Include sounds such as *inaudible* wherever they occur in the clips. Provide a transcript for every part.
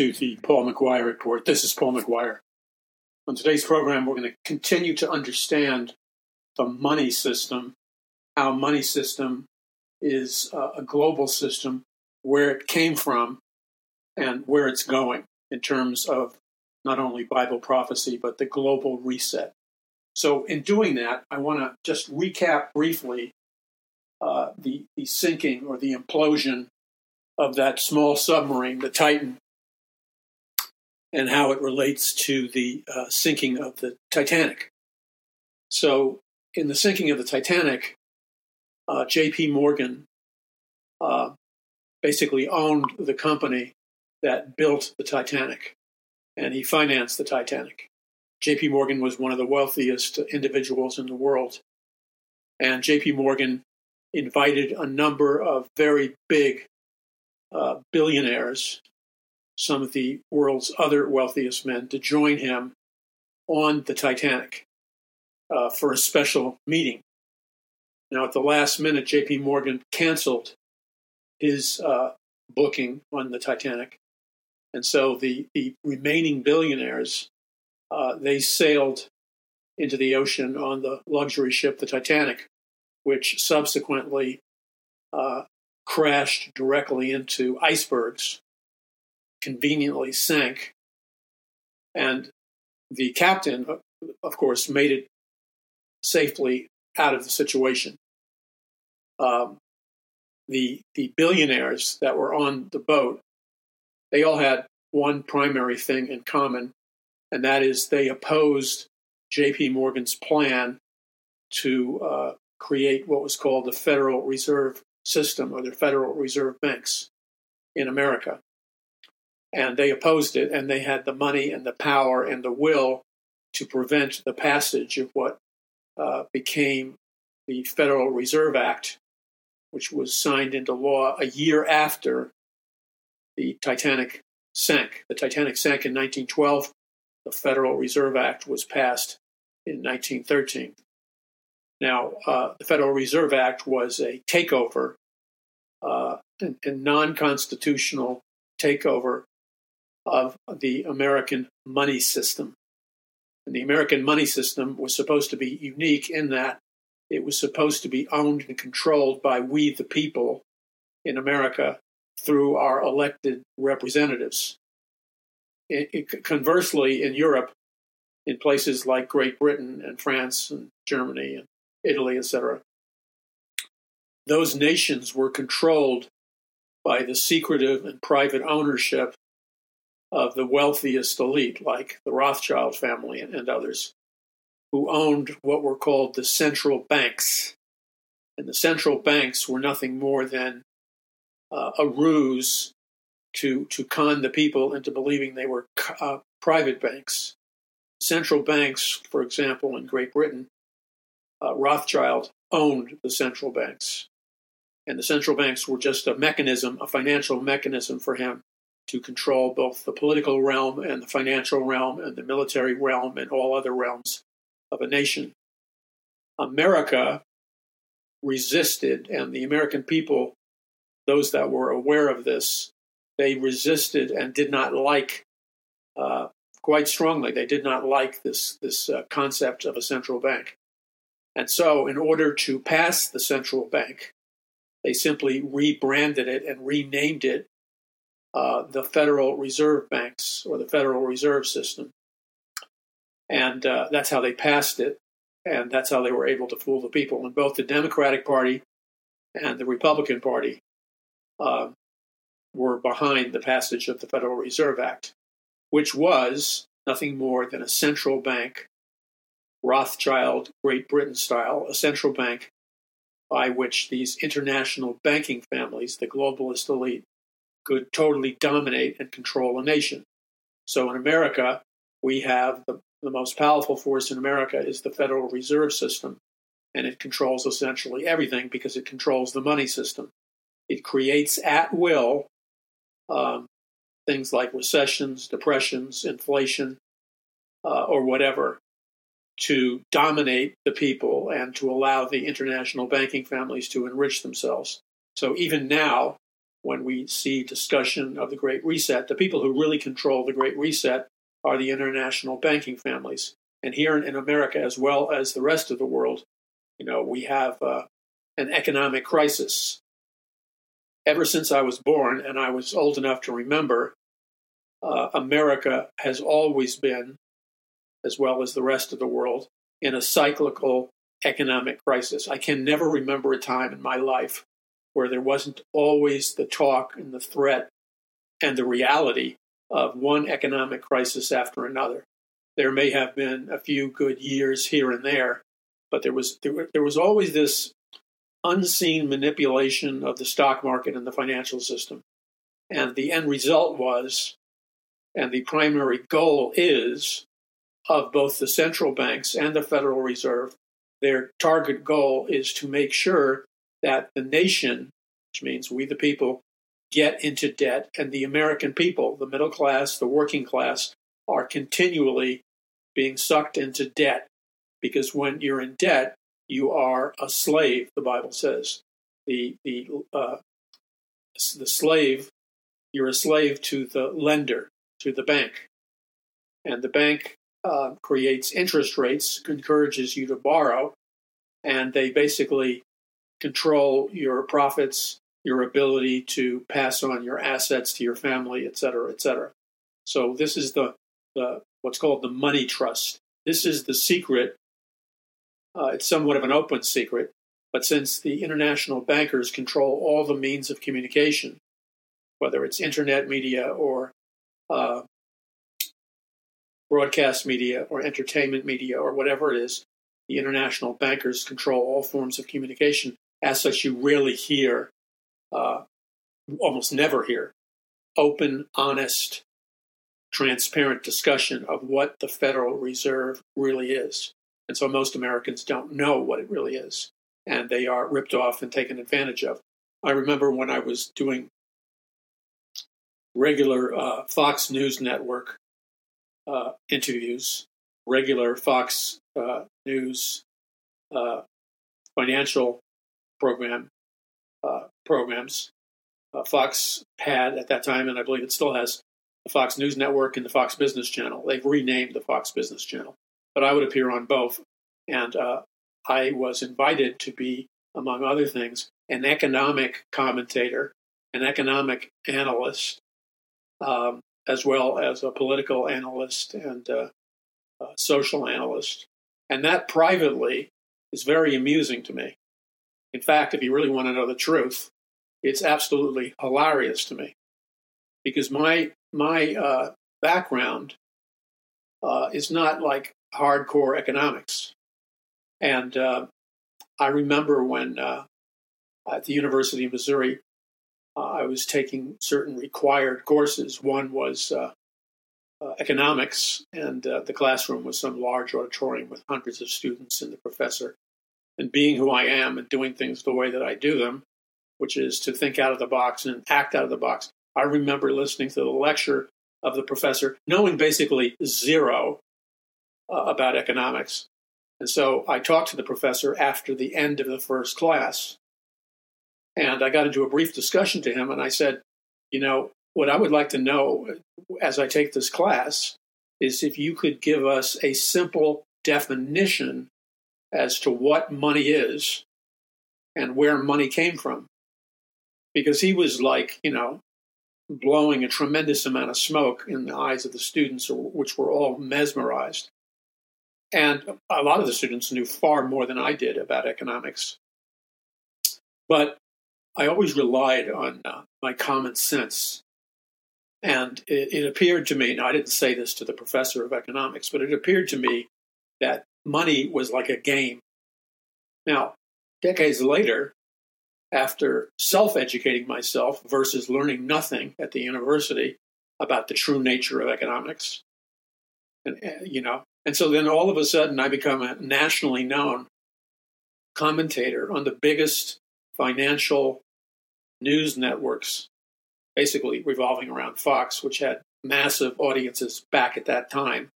to the Paul McGuire Report. This is Paul McGuire. On today's program, we're going to continue to understand the money system, how money system is uh, a global system, where it came from, and where it's going in terms of not only Bible prophecy, but the global reset. So, in doing that, I want to just recap briefly uh, the, the sinking or the implosion of that small submarine, the Titan, and how it relates to the uh, sinking of the Titanic. So, in the sinking of the Titanic, uh, J.P. Morgan uh, basically owned the company that built the Titanic, and he financed the Titanic. J.P. Morgan was one of the wealthiest individuals in the world, and J.P. Morgan invited a number of very big uh, billionaires, some of the world's other wealthiest men, to join him on the Titanic uh, for a special meeting. Now, at the last minute, J.P. Morgan canceled his uh, booking on the Titanic, and so the the remaining billionaires uh, they sailed into the ocean on the luxury ship, the Titanic, which subsequently uh, crashed directly into icebergs, conveniently sank, and the captain, of course, made it safely out of the situation. Um, the the billionaires that were on the boat, they all had one primary thing in common, and that is they opposed J.P. Morgan's plan to uh, create what was called the Federal Reserve system or the Federal Reserve banks in America. And they opposed it, and they had the money and the power and the will to prevent the passage of what uh, became the Federal Reserve Act, which was signed into law a year after the Titanic sank. The Titanic sank in 1912. The Federal Reserve Act was passed in 1913. Now, uh, the Federal Reserve Act was a takeover, uh, a non constitutional takeover of the American money system. And the American money system was supposed to be unique in that it was supposed to be owned and controlled by we, the people in America, through our elected representatives. It, it, conversely, in Europe, in places like Great Britain and France and Germany and Italy, etc. Those nations were controlled by the secretive and private ownership of the wealthiest elite, like the Rothschild family and, others, who owned what were called the central banks. And the central banks were nothing more than uh, a ruse to, to con the people into believing they were uh, private banks. Central banks, for example, in Great Britain, uh, Rothschild owned the central banks. And the central banks were just a mechanism, a financial mechanism for him to control both the political realm and the financial realm and the military realm and all other realms of a nation. America resisted, and the American people, those that were aware of this, they resisted and did not like uh, quite strongly. They did not like this this uh, concept of a central bank. And so, in order to pass the central bank, they simply rebranded it and renamed it uh, the Federal Reserve Banks or the Federal Reserve System. And uh, that's how they passed it. And that's how they were able to fool the people. And both the Democratic Party and the Republican Party uh, were behind the passage of the Federal Reserve Act, which was nothing more than a central bank Rothschild, Great Britain style, a central bank by which these international banking families, the globalist elite, could totally dominate and control a nation. So in America, we have the, the most powerful force in America is the Federal Reserve System, and it controls essentially everything because it controls the money system. It creates at will um, things like recessions, depressions, inflation, uh, or whatever to dominate the people and to allow the international banking families to enrich themselves. So even now, when we see discussion of the Great Reset. The people who really control the Great Reset are the international banking families. And here in America, as well as the rest of the world, you know, we have uh, an economic crisis. Ever since I was born and I was old enough to remember, uh, America has always been, as well as the rest of the world, in a cyclical economic crisis. I can never remember a time in my life where there wasn't always the talk and the threat and the reality of one economic crisis after another. There may have been a few good years here and there, but there was there, there was always this unseen manipulation of the stock market and the financial system. And the end result was, and the primary goal is, of both the central banks and the Federal Reserve, their target goal is to make sure that the nation, which means we the people, get into debt, and the American people, the middle class, the working class, are continually being sucked into debt. Because when you're in debt, you are a slave, the Bible says. The, the, uh, the slave, you're a slave to the lender, to the bank. And the bank uh, creates interest rates, encourages you to borrow, and they basically control your profits, your ability to pass on your assets to your family, et cetera, et cetera. So this is the, the what's called the money trust. This is the secret. Uh, it's somewhat of an open secret, but since the international bankers control all the means of communication, whether it's internet media or uh, broadcast media or entertainment media or whatever it is, the international bankers control all forms of communication. As such, you rarely hear, uh, almost never hear, open, honest, transparent discussion of what the Federal Reserve really is. And so most Americans don't know what it really is, and they are ripped off and taken advantage of. I remember when I was doing regular uh, Fox News Network uh, interviews, regular Fox uh, News uh, financial program uh, programs. Uh, Fox had at that time, and I believe it still has, the Fox News Network and the Fox Business Channel. They've renamed the Fox Business Channel, but I would appear on both. And I was invited to be, among other things, an economic commentator, an economic analyst, um, as well as a political analyst and a social analyst. And that privately is very amusing to me. In fact, if you really want to know the truth, it's absolutely hilarious to me because my my uh, background uh, is not like hardcore economics, and uh, I remember when uh, at the University of Missouri uh, I was taking certain required courses. One was uh, economics, and the classroom was some large auditorium with hundreds of students and the professor. And being who I am and doing things the way that I do them, which is to think out of the box and act out of the box, I remember listening to the lecture of the professor, knowing basically zero uh, about economics. And so I talked to the professor after the end of the first class, and I got into a brief discussion to him, and I said, you know, what I would like to know as I take this class is if you could give us a simple definition as to what money is and where money came from. Because he was like, you know, blowing a tremendous amount of smoke in the eyes of the students, which were all mesmerized. And a lot of the students knew far more than I did about economics. But I always relied on uh, my common sense. And it, it appeared to me, now I didn't say this to the professor of economics, but it appeared to me that money was like a game. Now, decades later, after self educating myself versus learning nothing at the university about the true nature of economics, and, uh, you know, and so then all of a sudden I become a nationally known commentator on the biggest financial news networks, basically revolving around Fox, which had massive audiences back at that time.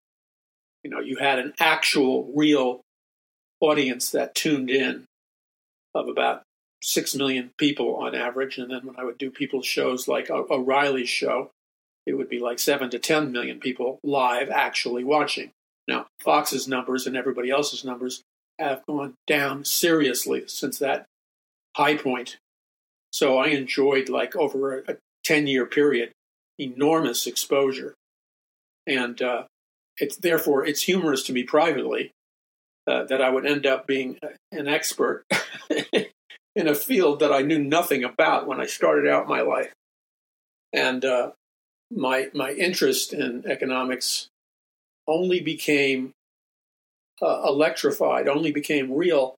You know, you had an actual, real audience that tuned in of about six million people on average, and then when I would do people's shows like O'Reilly's show, it would be like seven to ten million people live actually watching. Now, Fox's numbers and everybody else's numbers have gone down seriously since that high point. So I enjoyed like over a, a ten year period enormous exposure, and uh, it's therefore it's humorous to me privately uh, that I would end up being an expert *laughs* in a field that I knew nothing about when I started out my life. And uh, my my interest in economics only became uh, electrified, only became real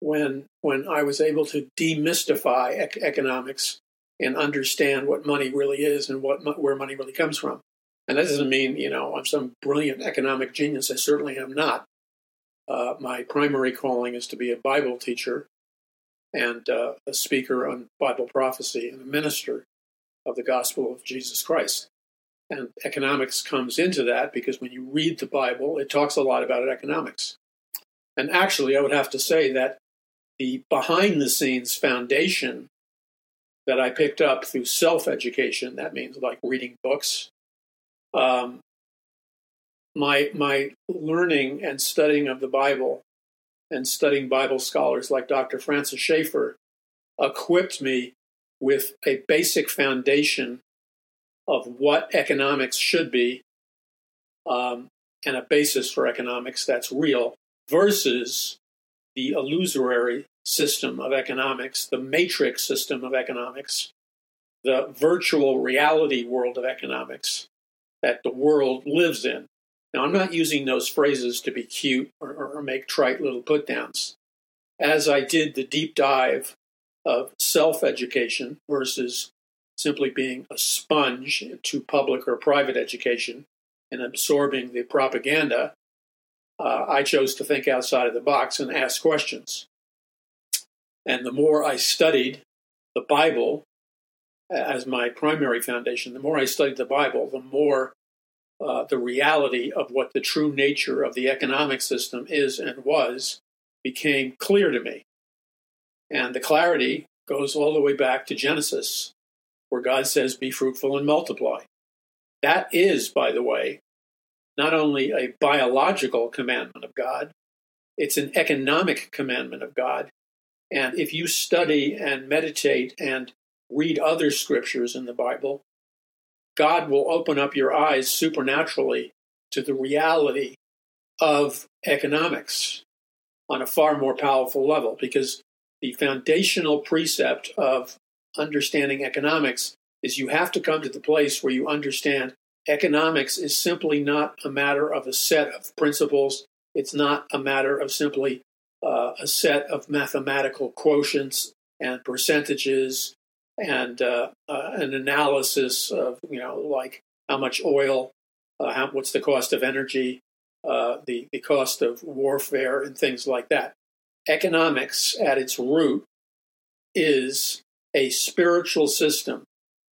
when when I was able to demystify ec- economics and understand what money really is and what where money really comes from. And that doesn't mean you know I'm some brilliant economic genius. I certainly am not. Uh, my primary calling is to be a Bible teacher and uh, a speaker on Bible prophecy and a minister of the gospel of Jesus Christ. And economics comes into that because when you read the Bible, it talks a lot about economics. And actually, I would have to say that the behind the scenes foundation that I picked up through self education, that means like reading books, um, my, my learning and studying of the Bible and studying Bible scholars like Dr. Francis Schaeffer equipped me with a basic foundation of what economics should be um, and a basis for economics that's real versus the illusory system of economics, the matrix system of economics, the virtual reality world of economics that the world lives in. Now, I'm not using those phrases to be cute or, or make trite little put downs. As I did the deep dive of self education versus simply being a sponge to public or private education and absorbing the propaganda, uh, I chose to think outside of the box and ask questions. And the more I studied the Bible as my primary foundation, the more I studied the Bible, the more uh, the reality of what the true nature of the economic system is and was became clear to me. And the clarity goes all the way back to Genesis, where God says, Be fruitful and multiply. That is, by the way, not only a biological commandment of God, it's an economic commandment of God. And if you study and meditate and read other scriptures in the Bible, God will open up your eyes supernaturally to the reality of economics on a far more powerful level because the foundational precept of understanding economics is you have to come to the place where you understand economics is simply not a matter of a set of principles. It's not a matter of simply uh, a set of mathematical quotients and percentages and uh, uh, an analysis of you know like how much oil, uh, how, what's the cost of energy, uh, the the cost of warfare, and things like that. Economics, at its root, is a spiritual system,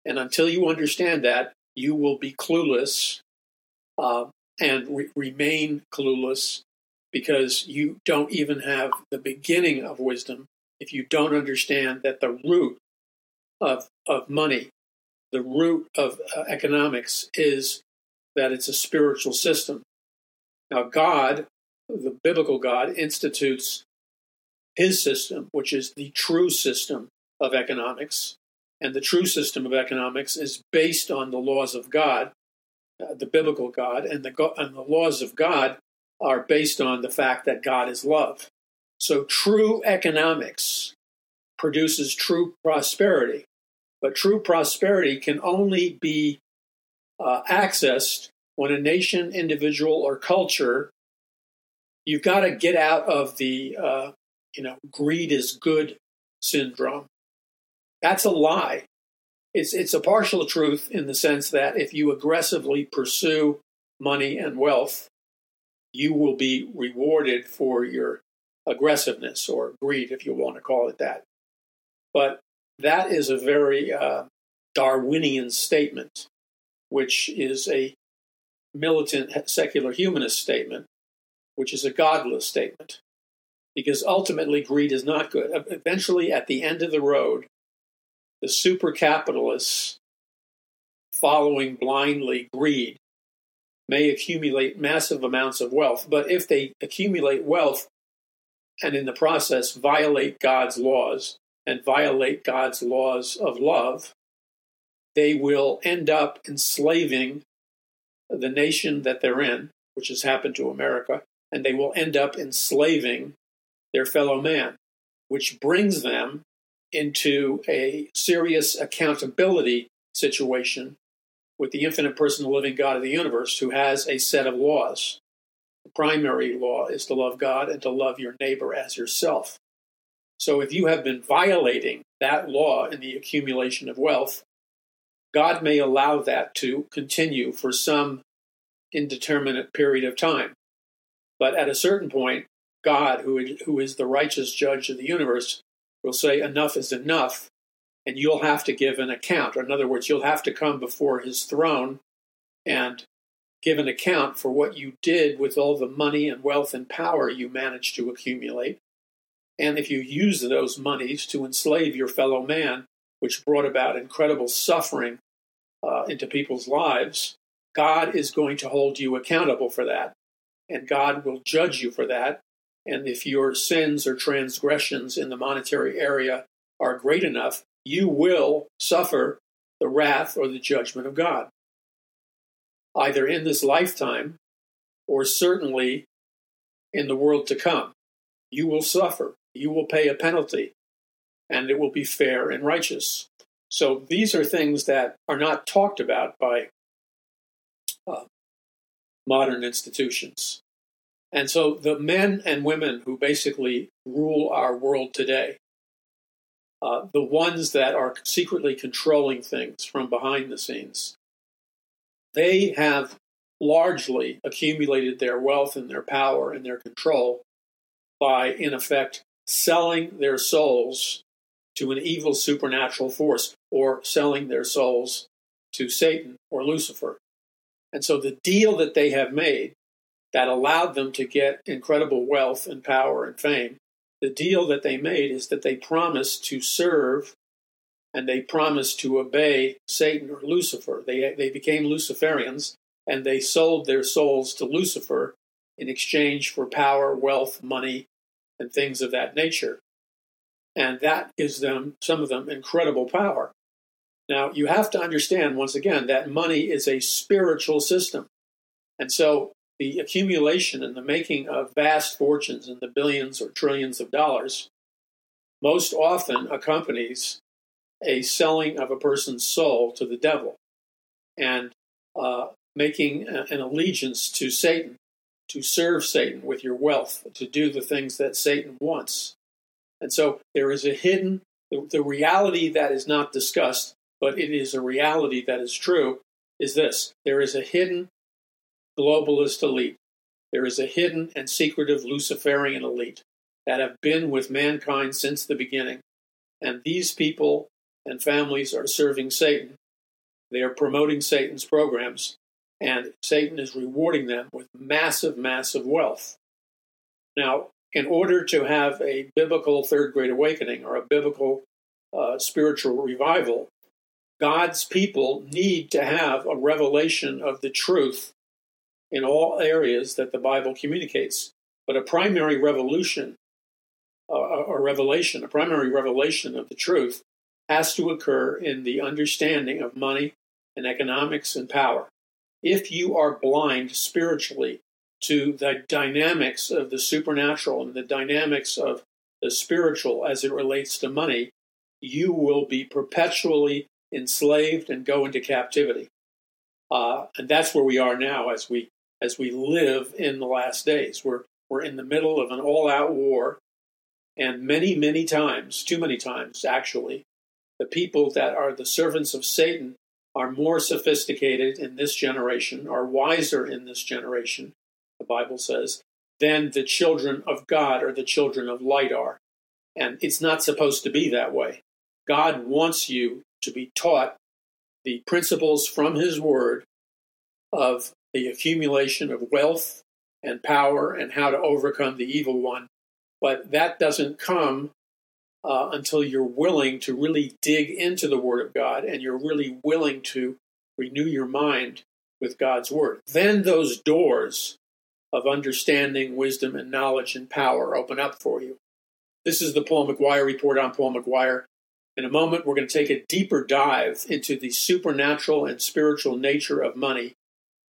and until you understand that, you will be clueless uh, and re- remain clueless because you don't even have the beginning of wisdom if you don't understand that the root of, of money, the root of uh, economics is that it's a spiritual system. Now, God, the biblical God, institutes his system, which is the true system of economics. And the true system of economics is based on the laws of God, uh, the biblical God, and the, and the laws of God are based on the fact that God is love. So true economics produces true prosperity. But true prosperity can only be uh, accessed when a nation, individual, or culture, you've got to get out of the, uh, you know, greed is good syndrome. That's a lie. It's, it's a partial truth in the sense that if you aggressively pursue money and wealth, you will be rewarded for your aggressiveness or greed, if you want to call it that. But that is a very uh, Darwinian statement, which is a militant secular humanist statement, which is a godless statement. because ultimately greed is not good. Eventually, at the end of the road, the super capitalists following blindly greed may accumulate massive amounts of wealth. But if they accumulate wealth and in the process violate God's laws and violate God's laws of love, they will end up enslaving the nation that they're in, which has happened to America, and they will end up enslaving their fellow man, which brings them into a serious accountability situation with the infinite personal living God of the universe who has a set of laws. The primary law is to love God and to love your neighbor as yourself. So if you have been violating that law in the accumulation of wealth, God may allow that to continue for some indeterminate period of time. But at a certain point, God, who is the righteous judge of the universe, will say, Enough is enough, and you'll have to give an account. Or in other words, you'll have to come before his throne and give an account for what you did with all the money and wealth and power you managed to accumulate. And if you use those monies to enslave your fellow man, which brought about incredible suffering uh, into people's lives, God is going to hold you accountable for that. And God will judge you for that. And if your sins or transgressions in the monetary area are great enough, you will suffer the wrath or the judgment of God either in this lifetime or certainly in the world to come. You will suffer, you will pay a penalty, and it will be fair and righteous. So these are things that are not talked about by uh, modern institutions. And so the men and women who basically rule our world today, uh, the ones that are secretly controlling things from behind the scenes, they have largely accumulated their wealth and their power and their control by, in effect, selling their souls to an evil supernatural force or selling their souls to Satan or Lucifer. And so the deal that they have made that allowed them to get incredible wealth and power and fame, the deal that they made is that they promised to serve and they promised to obey Satan or Lucifer. They, they became Luciferians and they sold their souls to Lucifer in exchange for power, wealth, money, and things of that nature. And that gives them, some of them, incredible power. Now, you have to understand, once again, that money is a spiritual system. And so the accumulation and the making of vast fortunes in the billions or trillions of dollars most often accompanies a selling of a person's soul to the devil and uh, making an allegiance to Satan, to serve Satan with your wealth, to do the things that Satan wants. And so there is a hidden, the, reality that is not discussed, but it is a reality that is true, is this there is a hidden globalist elite. There is a hidden and secretive Luciferian elite that have been with mankind since the beginning. And these people and families are serving Satan. They are promoting Satan's programs, and Satan is rewarding them with massive, massive wealth. Now, in order to have a biblical third great awakening or a biblical uh, spiritual revival, God's people need to have a revelation of the truth in all areas that the Bible communicates. But a primary revolution, uh, a revelation, a primary revelation of the truth has to occur in the understanding of money and economics and power. If you are blind spiritually to the dynamics of the supernatural and the dynamics of the spiritual as it relates to money, you will be perpetually enslaved and go into captivity. Uh, and that's where we are now as we as we live in the last days. We're we're in the middle of an all-out war, and many, many times, too many times actually, the people that are the servants of Satan are more sophisticated in this generation, are wiser in this generation, the Bible says, than the children of God or the children of light are. And it's not supposed to be that way. God wants you to be taught the principles from His Word of the accumulation of wealth and power and how to overcome the evil one But that doesn't come uh, until you're willing to really dig into the Word of God and you're really willing to renew your mind with God's Word. Then those doors of understanding, wisdom, and knowledge and power open up for you. This is the Paul McGuire Report on Paul McGuire. In a moment, we're going to take a deeper dive into the supernatural and spiritual nature of money,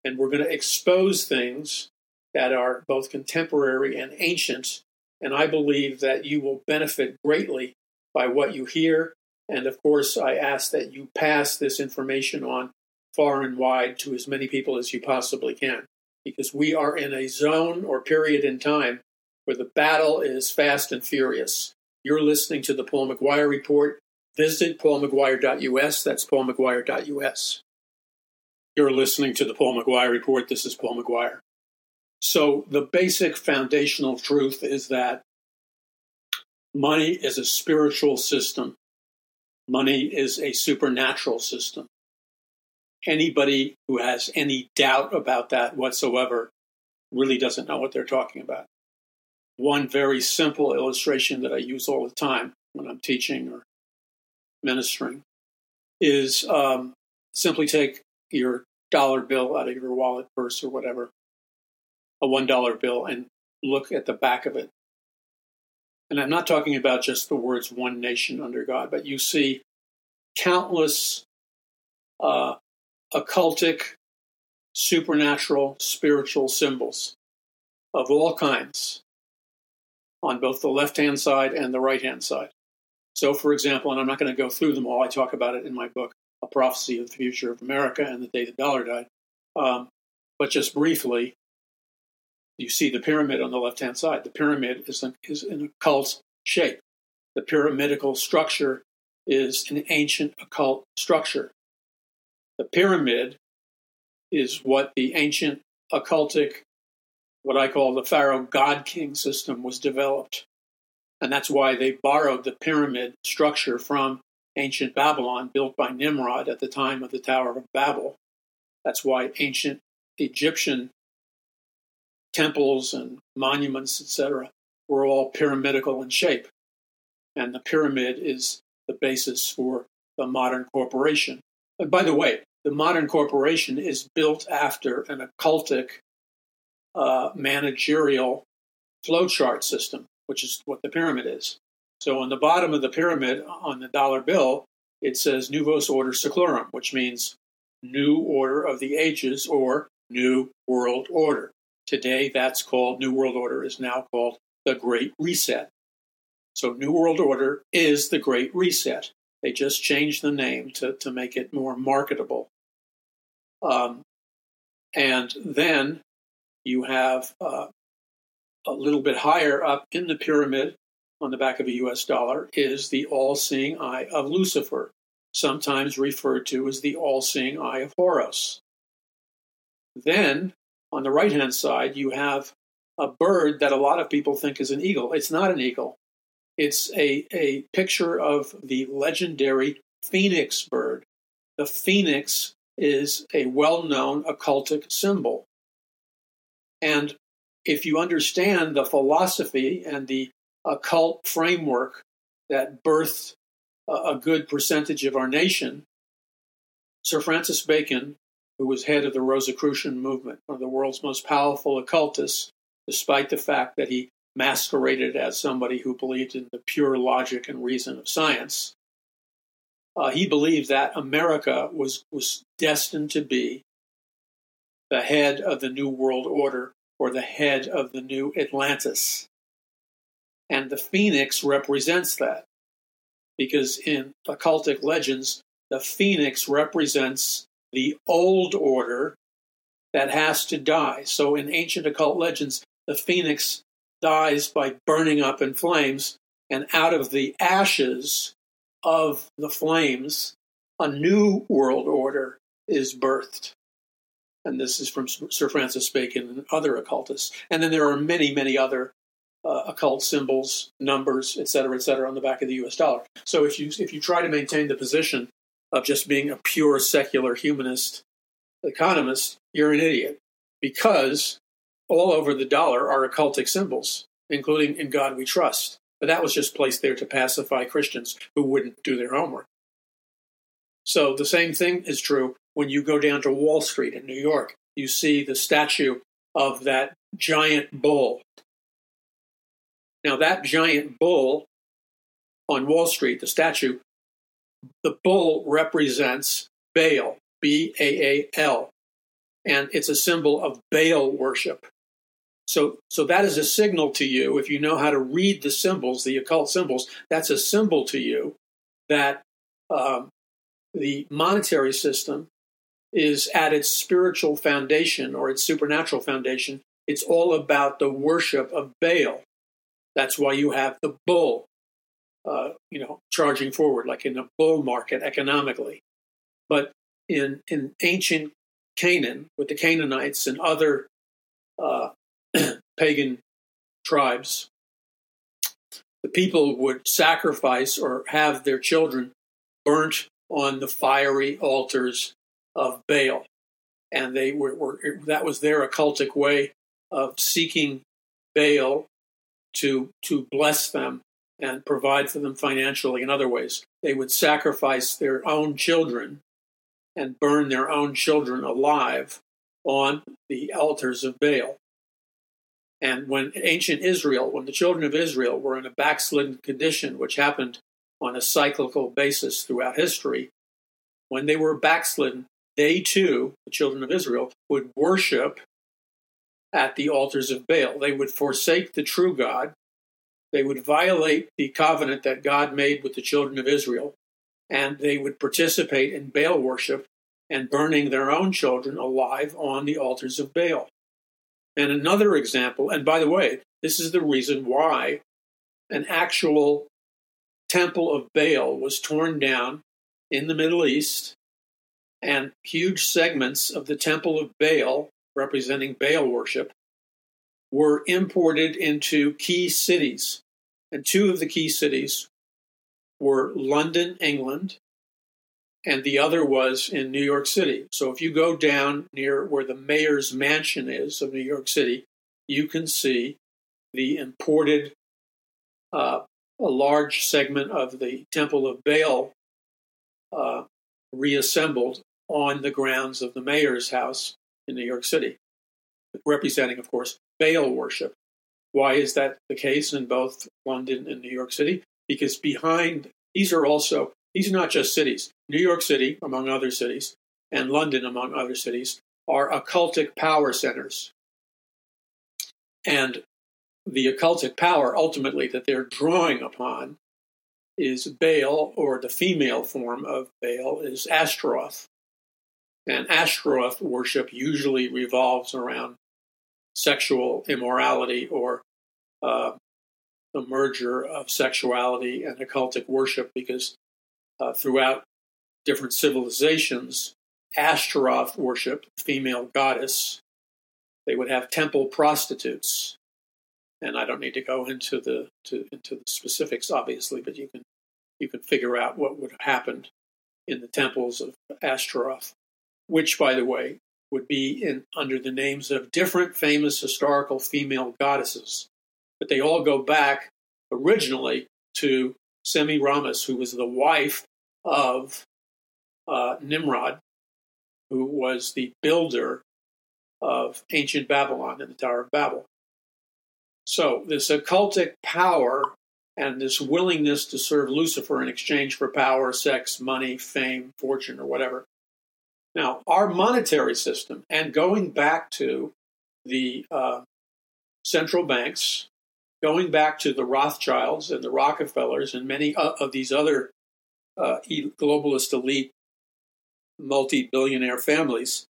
and we're going to expose things that are both contemporary and ancient. And I believe that you will benefit greatly by what you hear. And of course, I ask that you pass this information on far and wide to as many people as you possibly can because we are in a zone or period in time where the battle is fast and furious. You're listening to the Paul McGuire Report. Visit paulmcguire.us. That's paulmcguire.us. You're listening to the Paul McGuire Report. This is Paul McGuire. So, the basic foundational truth is that money is a spiritual system, money is a supernatural system. Anybody who has any doubt about that whatsoever really doesn't know what they're talking about. One very simple illustration that I use all the time when I'm teaching or ministering is um, simply take your dollar bill out of your wallet, purse, or whatever, a $1 bill, and look at the back of it. And I'm not talking about just the words one nation under God, but you see countless uh, occultic, supernatural, spiritual symbols of all kinds on both the left hand side and the right hand side. So, for example, and I'm not going to go through them all, I talk about it in my book, A Prophecy of the Future of America and the Day the Dollar Died. Um, but just briefly, you see the pyramid on the left hand side. The pyramid is an, is an occult shape. The pyramidical structure is an ancient occult structure. The pyramid is what the ancient occultic, what I call the Pharaoh God King system, was developed. And that's why they borrowed the pyramid structure from ancient Babylon, built by Nimrod at the time of the Tower of Babel. That's why ancient Egyptian temples and monuments, etc., were all pyramidical in shape. And the pyramid is the basis for the modern corporation. And by the way, the modern corporation is built after an occultic uh, managerial flowchart system, which is what the pyramid is. So on the bottom of the pyramid on the dollar bill, it says Novus Ordo Seclorum, which means New Order of the Ages or New World Order. Today, that's called New World Order is now called the Great Reset. So, New World Order is the Great Reset. They just changed the name to, to make it more marketable. Um, and then you have uh, a little bit higher up in the pyramid on the back of a US dollar is the all seeing eye of Lucifer, sometimes referred to as the all seeing eye of Horus. Then on the right hand side, you have a bird that a lot of people think is an eagle. It's not an eagle, it's a, a picture of the legendary phoenix bird. The phoenix is a well known occultic symbol. And if you understand the philosophy and the occult framework that birthed a good percentage of our nation, Sir Francis Bacon, who was head of the Rosicrucian movement, one of the world's most powerful occultists, despite the fact that he masqueraded as somebody who believed in the pure logic and reason of science, uh, he believed that America was, was destined to be the head of the New World Order or the head of the new Atlantis. And the phoenix represents that because in occultic legends, the phoenix represents the old order that has to die. So in ancient occult legends, the phoenix dies by burning up in flames, and out of the ashes of the flames, a new world order is birthed. And this is from Sir Francis Bacon and other occultists. And then there are many, many other uh, occult symbols, numbers, et cetera, et cetera, on the back of the U.S. dollar. So if you if you try to maintain the position of just being a pure secular humanist economist, you're an idiot because all over the dollar are occultic symbols. including In God We Trust. But that was just placed there to pacify Christians who wouldn't do their homework. So the same thing is true when you go down to Wall Street in New York. You see the statue of that giant bull. Now, that giant bull on Wall Street, the statue, the bull represents Baal, B A A L, and it's a symbol of Baal worship. So, so that is a signal to you, if you know how to read the symbols, the occult symbols, that's a symbol to you that um, the monetary system is at its spiritual foundation or its supernatural foundation. It's all about the worship of Baal. That's why you have the bull, uh, you know, charging forward, like in a bull market economically. But in in ancient Canaan, with the Canaanites and other uh, *clears throat* pagan tribes, the people would sacrifice or have their children burnt on the fiery altars of Baal. And they were, were, that was their occultic way of seeking Baal to to bless them and provide for them financially in other ways. They would sacrifice their own children and burn their own children alive on the altars of Baal. And when ancient Israel, when the children of Israel were in a backslidden condition, which happened on a cyclical basis throughout history, when they were backslidden, they too, the children of Israel, would worship at the altars of Baal. They would forsake the true God. They would violate the covenant that God made with the children of Israel. And they would participate in Baal worship and burning their own children alive on the altars of Baal. And another example, and by the way, this is the reason why an actual temple of Baal was torn down in the Middle East, and huge segments of the temple of Baal, representing Baal worship, were imported into key cities. And two of the key cities were London, England, and the other was in New York City. So if you go down near where the mayor's mansion is of New York City, you can see the imported, uh, a large segment of the Temple of Baal uh, reassembled on the grounds of the mayor's house in New York City, representing, of course, Baal worship. Why is that the case in both London and New York City? Because behind these are also these are not just cities. New York City, among other cities, and London, among other cities, are occultic power centers. And the occultic power ultimately that they're drawing upon is Baal, or the female form of Baal is Ashtaroth. And Ashtaroth worship usually revolves around sexual immorality or uh, the merger of sexuality and occultic worship because uh, throughout different civilizations, Ashtaroth worship, female goddess. They would have temple prostitutes, and I don't need to go into the to, into the specifics, obviously, but you can you can figure out what would have happened in the temples of Ashtaroth, which, by the way, would be in under the names of different famous historical female goddesses, but they all go back originally to Semiramis, who was the wife of uh, Nimrod, who was the builder of ancient Babylon and the Tower of Babel. So, this occultic power and this willingness to serve Lucifer in exchange for power, sex, money, fame, fortune, or whatever. Now, our monetary system, and going back to the uh, central banks, going back to the Rothschilds and the Rockefellers and many of these other uh, globalist elite multi billionaire families,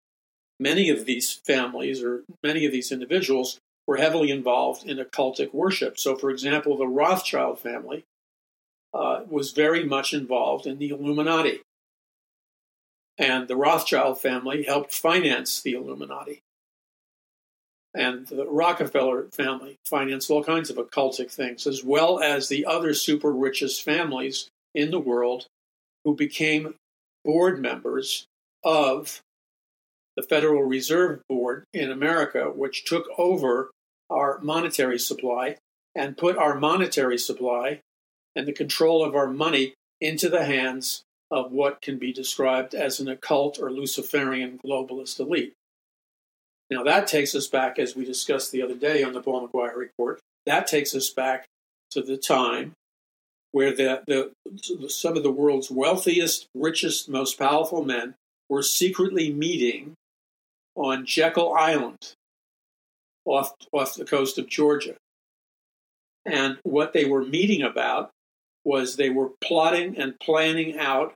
many of these families or many of these individuals were heavily involved in occultic worship. So, for example, the Rothschild family uh, was very much involved in the Illuminati. And the Rothschild family helped finance the Illuminati. And the Rockefeller family financed all kinds of occultic things, as well as the other super richest families in the world who became board members of the Federal Reserve Board in America, which took over our monetary supply and put our monetary supply and the control of our money into the hands of what can be described as an occult or Luciferian globalist elite. Now, that takes us back, as we discussed the other day on the Paul McGuire report, that takes us back to the time where the, the, some of the world's wealthiest, richest, most powerful men were secretly meeting on Jekyll Island off, off the coast of Georgia. And what they were meeting about was they were plotting and planning out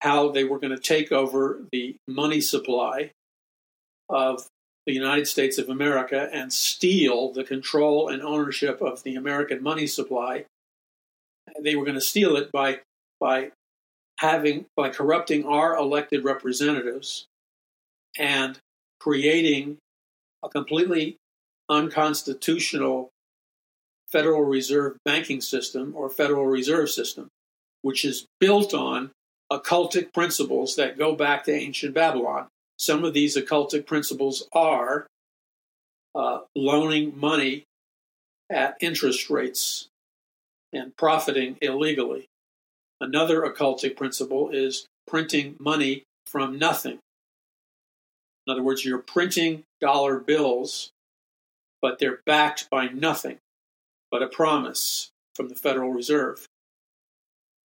how they were going to take over the money supply of the United States of America and steal the control and ownership of the American money supply. They were going to steal it by by having by corrupting our elected representatives and creating a completely unconstitutional Federal Reserve banking system or Federal Reserve system, which is built on occultic principles that go back to ancient Babylon. Some of these occultic principles are uh, loaning money at interest rates and profiting illegally. Another occultic principle is printing money from nothing. In other words, you're printing dollar bills, but they're backed by nothing but a promise from the Federal Reserve.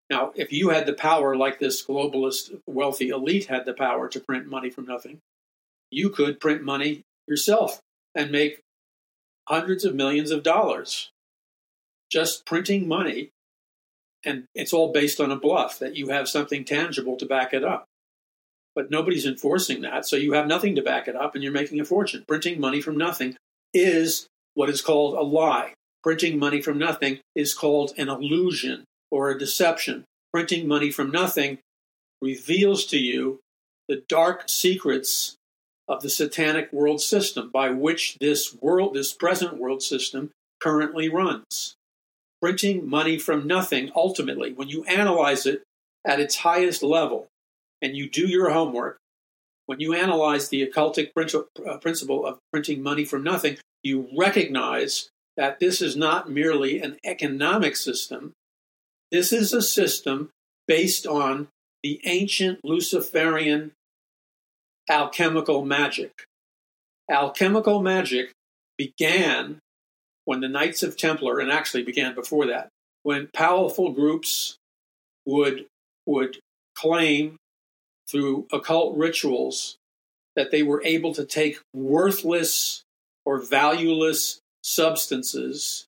Now, if you had the power, like this globalist wealthy elite had the power to print money from nothing, you could print money yourself and make hundreds of millions of dollars just printing money. And it's all based on a bluff that you have something tangible to back it up. But nobody's enforcing that, so you have nothing to back it up and you're making a fortune. Printing money from nothing is what is called a lie. Printing money from nothing is called an illusion or a deception. Printing money from nothing reveals to you the dark secrets of the satanic world system by which this world, this present world system, currently runs. Printing money from nothing, ultimately, when you analyze it at its highest level and you do your homework, when you analyze the occultic uh, principle of printing money from nothing, you recognize that this is not merely an economic system, this is a system based on the ancient Luciferian alchemical magic. Alchemical magic began when the Knights of Templar, and actually began before that, when powerful groups would, would claim through occult rituals that they were able to take worthless or valueless substances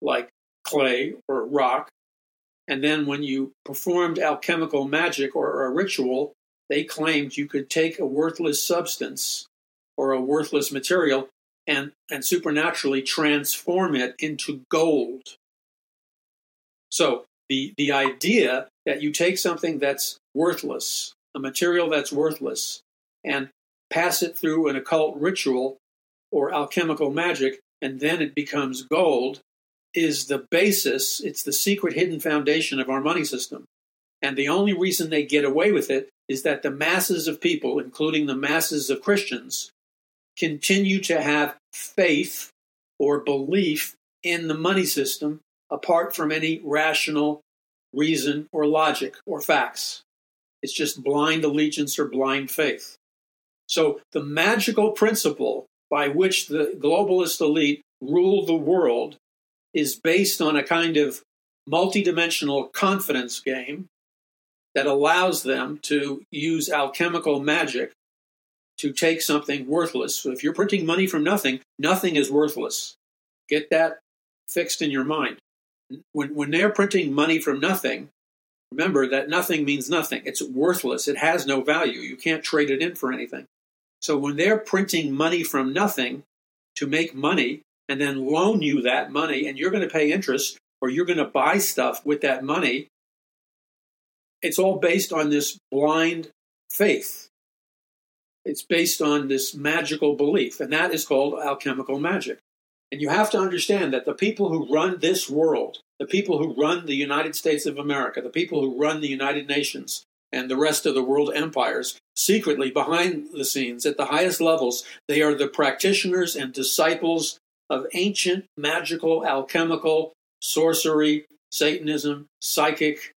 like clay or rock and then when you performed alchemical magic or a ritual, they claimed you could take a worthless substance or a worthless material and, and supernaturally transform it into gold. So the, the idea that you take something that's worthless, a material that's worthless, and pass it through an occult ritual or alchemical magic, and then it becomes gold, is the basis, it's the secret hidden foundation of our money system. And the only reason they get away with it is that the masses of people, including the masses of Christians, continue to have faith or belief in the money system apart from any rational reason or logic or facts. It's just blind allegiance or blind faith. So the magical principle by which the globalist elite rule the world is based on a kind of multidimensional confidence game that allows them to use alchemical magic to take something worthless. So if you're printing money from nothing, nothing is worthless. Get that fixed in your mind. When, when they're printing money from nothing, remember that nothing means nothing. It's worthless. It has no value. You can't trade it in for anything. So when they're printing money from nothing to make money, and then loan you that money and you're going to pay interest or you're going to buy stuff with that money, it's all based on this blind faith. It's based on this magical belief, and that is called alchemical magic. And you have to understand that the people who run this world, the people who run the United States of America, the people who run the United Nations, and the rest of the world empires, secretly behind the scenes at the highest levels, they are the practitioners and disciples of ancient magical, alchemical, sorcery, Satanism, psychic,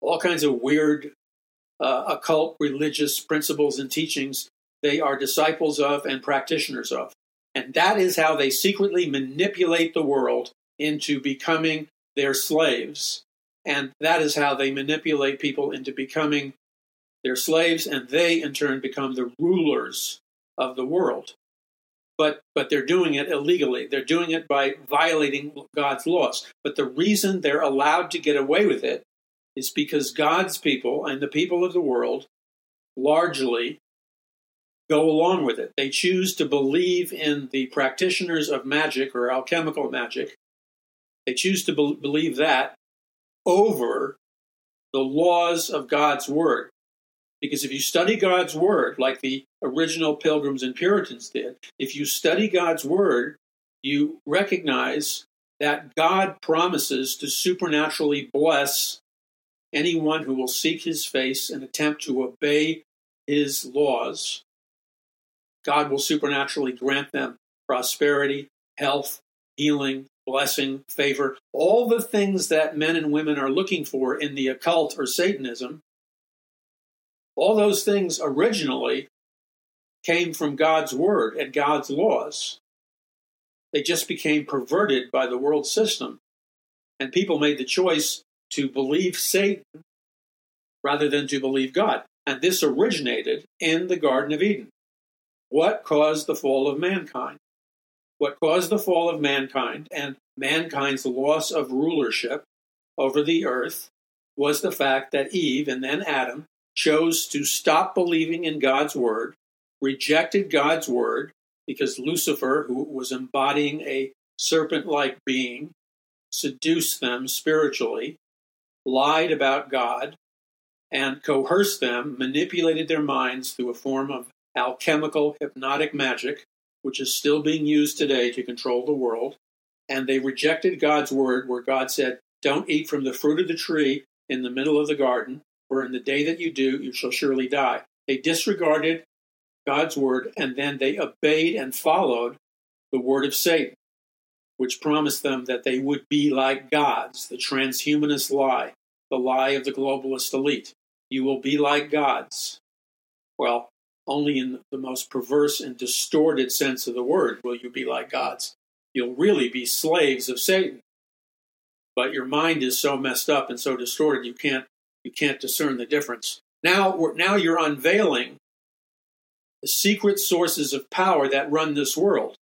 all kinds of weird uh, occult religious principles and teachings they are disciples of and practitioners of. And that is how they secretly manipulate the world into becoming their slaves. And that is how they manipulate people into becoming their slaves, and they in turn become the rulers of the world. But, but they're doing it illegally. They're doing it by violating God's laws. But the reason they're allowed to get away with it is because God's people and the people of the world largely go along with it. They choose to believe in the practitioners of magic or alchemical magic. They choose to be- believe that over the laws of God's word. Because if you study God's word, like the original Pilgrims and Puritans did, if you study God's word, you recognize that God promises to supernaturally bless anyone who will seek his face and attempt to obey his laws. God will supernaturally grant them prosperity, health, healing, blessing, favor, all the things that men and women are looking for in the occult or Satanism. All those things originally came from God's word and God's laws. They just became perverted by the world system. And people made the choice to believe Satan rather than to believe God. And this originated in the Garden of Eden. What caused the fall of mankind? What caused the fall of mankind and mankind's loss of rulership over the earth was the fact that Eve and then Adam chose to stop believing in God's word, rejected God's word, because Lucifer, who was embodying a serpent like being, seduced them spiritually, lied about God, and coerced them, manipulated their minds through a form of alchemical hypnotic magic, which is still being used today to control the world. And they rejected God's word, where God said, Don't eat from the fruit of the tree in the middle of the garden, for in the day that you do, you shall surely die. They disregarded God's word, and then they obeyed and followed the word of Satan, which promised them that they would be like gods, the transhumanist lie, the lie of the globalist elite. You will be like gods. Well, only in the most perverse and distorted sense of the word will you be like gods. You'll really be slaves of Satan. But your mind is so messed up and so distorted you can't you can't discern the difference. Now now you're unveiling the secret sources of power that run this world.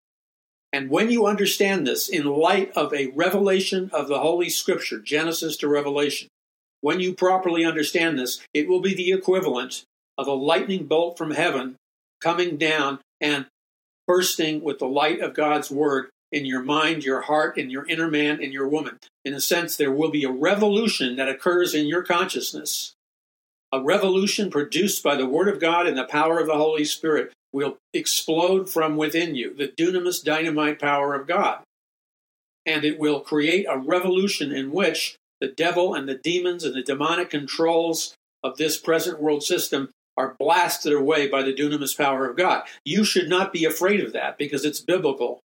And when you understand this in light of a revelation of the Holy Scripture, Genesis to Revelation, when you properly understand this, it will be the equivalent of a lightning bolt from heaven coming down and bursting with the light of God's word in your mind, your heart, in your inner man, in your woman. In a sense, there will be a revolution that occurs in your consciousness. A revolution produced by the Word of God and the power of the Holy Spirit will explode from within you, the dunamis dynamite power of God. And it will create a revolution in which the devil and the demons and the demonic controls of this present world system are blasted away by the dunamis power of God. You should not be afraid of that because it's biblical.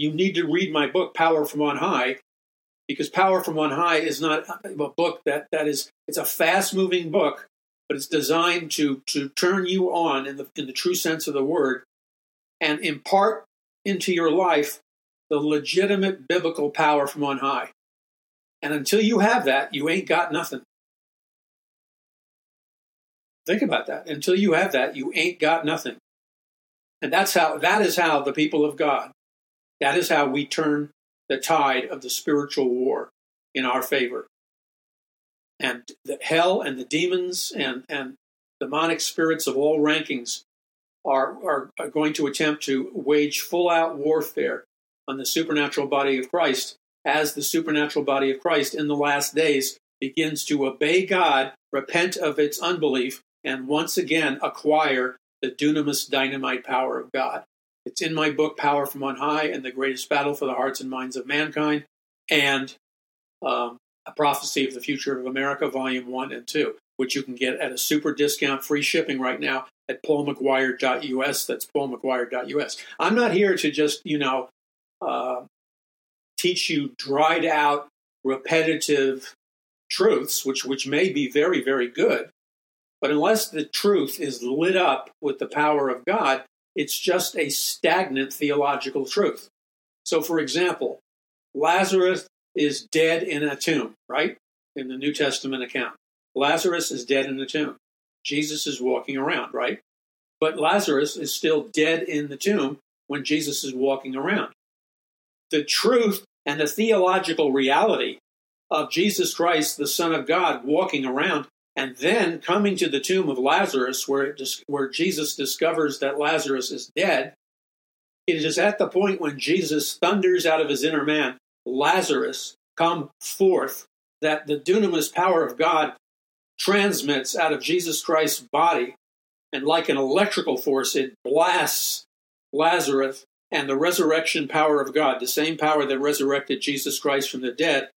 You need to read my book, Power from On High, because Power from On High is not a book that, that is, it's a fast moving book, but it's designed to, to turn you on in the, in the true sense of the word and impart into your life the legitimate biblical power from on high. And until you have that, you ain't got nothing. Think about that. Until you have that, you ain't got nothing. And that's how that is how the people of God, that is how we turn the tide of the spiritual war in our favor. And the hell and the demons and, and demonic spirits of all rankings are, are, are going to attempt to wage full out warfare on the supernatural body of Christ as the supernatural body of Christ in the last days begins to obey God, repent of its unbelief, and once again acquire the dunamis dynamite power of God. It's in my book, Power from On High and the Greatest Battle for the Hearts and Minds of Mankind, and um, A Prophecy of the Future of America, Volume 1 and 2, which you can get at a super discount, free shipping right now at paulmcguire.us. That's paulmcguire.us. I'm not here to just, you know, uh, teach you dried out, repetitive truths, which which may be very very good, but unless the truth is lit up with the power of God, it's just a stagnant theological truth. So, for example, Lazarus is dead in a tomb, right? In the New Testament account. Lazarus is dead in the tomb. Jesus is walking around, right? But Lazarus is still dead in the tomb when Jesus is walking around. The truth and the theological reality of Jesus Christ, the Son of God, walking around and then coming to the tomb of Lazarus, where, where Jesus discovers that Lazarus is dead, it is at the point when Jesus thunders out of his inner man, Lazarus, come forth, that the dunamis power of God transmits out of Jesus Christ's body. And like an electrical force, it blasts Lazarus and the resurrection power of God, the same power that resurrected Jesus Christ from the dead,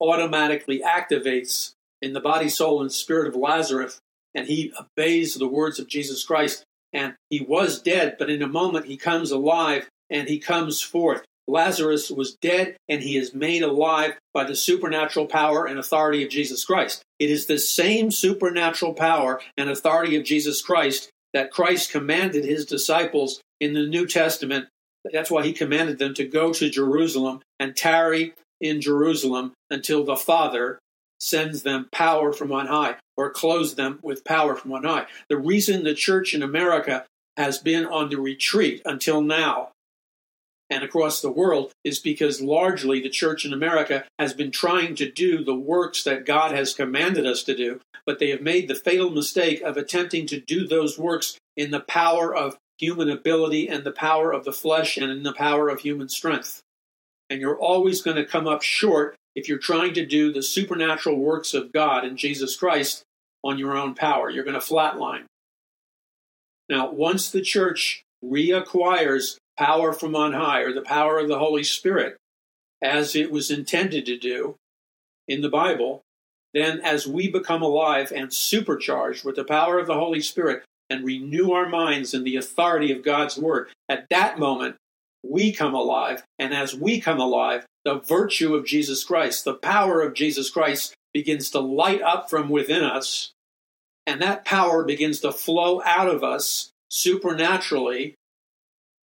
automatically activates in the body, soul, and spirit of Lazarus, and he obeys the words of Jesus Christ. And he was dead, but in a moment he comes alive and he comes forth. Lazarus was dead and he is made alive by the supernatural power and authority of Jesus Christ. It is the same supernatural power and authority of Jesus Christ that Christ commanded his disciples in the New Testament. That's why he commanded them to go to Jerusalem and tarry in Jerusalem until the Father sends them power from on high or clothes them with power from on high. The reason the church in America has been on the retreat until now and across the world is because largely the church in America has been trying to do the works that God has commanded us to do, but they have made the fatal mistake of attempting to do those works in the power of human ability and the power of the flesh and in the power of human strength. And you're always going to come up short if you're trying to do the supernatural works of God and Jesus Christ on your own power. You're going to flatline. Now, once the church reacquires power from on high or the power of the Holy Spirit, as it was intended to do in the Bible, then as we become alive and supercharged with the power of the Holy Spirit and renew our minds in the authority of God's Word, at that moment, we come alive. And as we come alive, the virtue of Jesus Christ, the power of Jesus Christ begins to light up from within us. And that power begins to flow out of us supernaturally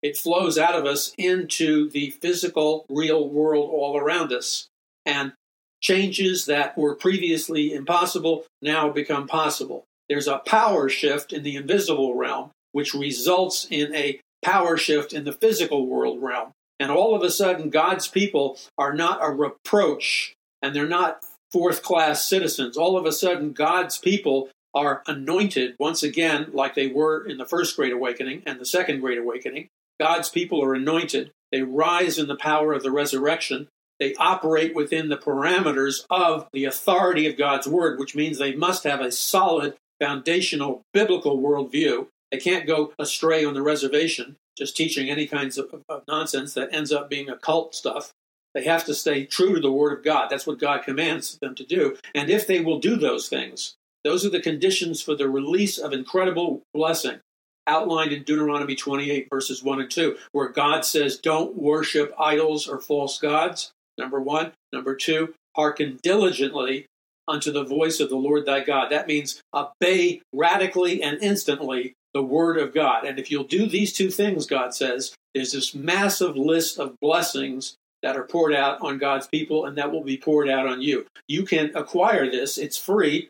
it flows out of us into the physical, real world all around us. And changes that were previously impossible now become possible. There's a power shift in the invisible realm, which results in a power shift in the physical world realm. And all of a sudden, God's people are not a reproach and they're not fourth class citizens. All of a sudden, God's people are anointed once again, like they were in the first Great Awakening and the second Great Awakening. God's people are anointed. They rise in the power of the resurrection. They operate within the parameters of the authority of God's word, which means they must have a solid foundational biblical worldview. They can't go astray on the reservation, just teaching any kinds of, of nonsense that ends up being occult stuff. They have to stay true to the Word of God. That's what God commands them to do. And if they will do those things, those are the conditions for the release of incredible blessing outlined in Deuteronomy 28, verses 1 and 2, where God says, Don't worship idols or false gods. Number one. Number two, hearken diligently unto the voice of the Lord thy God. That means obey radically and instantly the word of God. And if you'll do these two things, God says, there's this massive list of blessings that are poured out on God's people and that will be poured out on you. You can acquire this, it's free,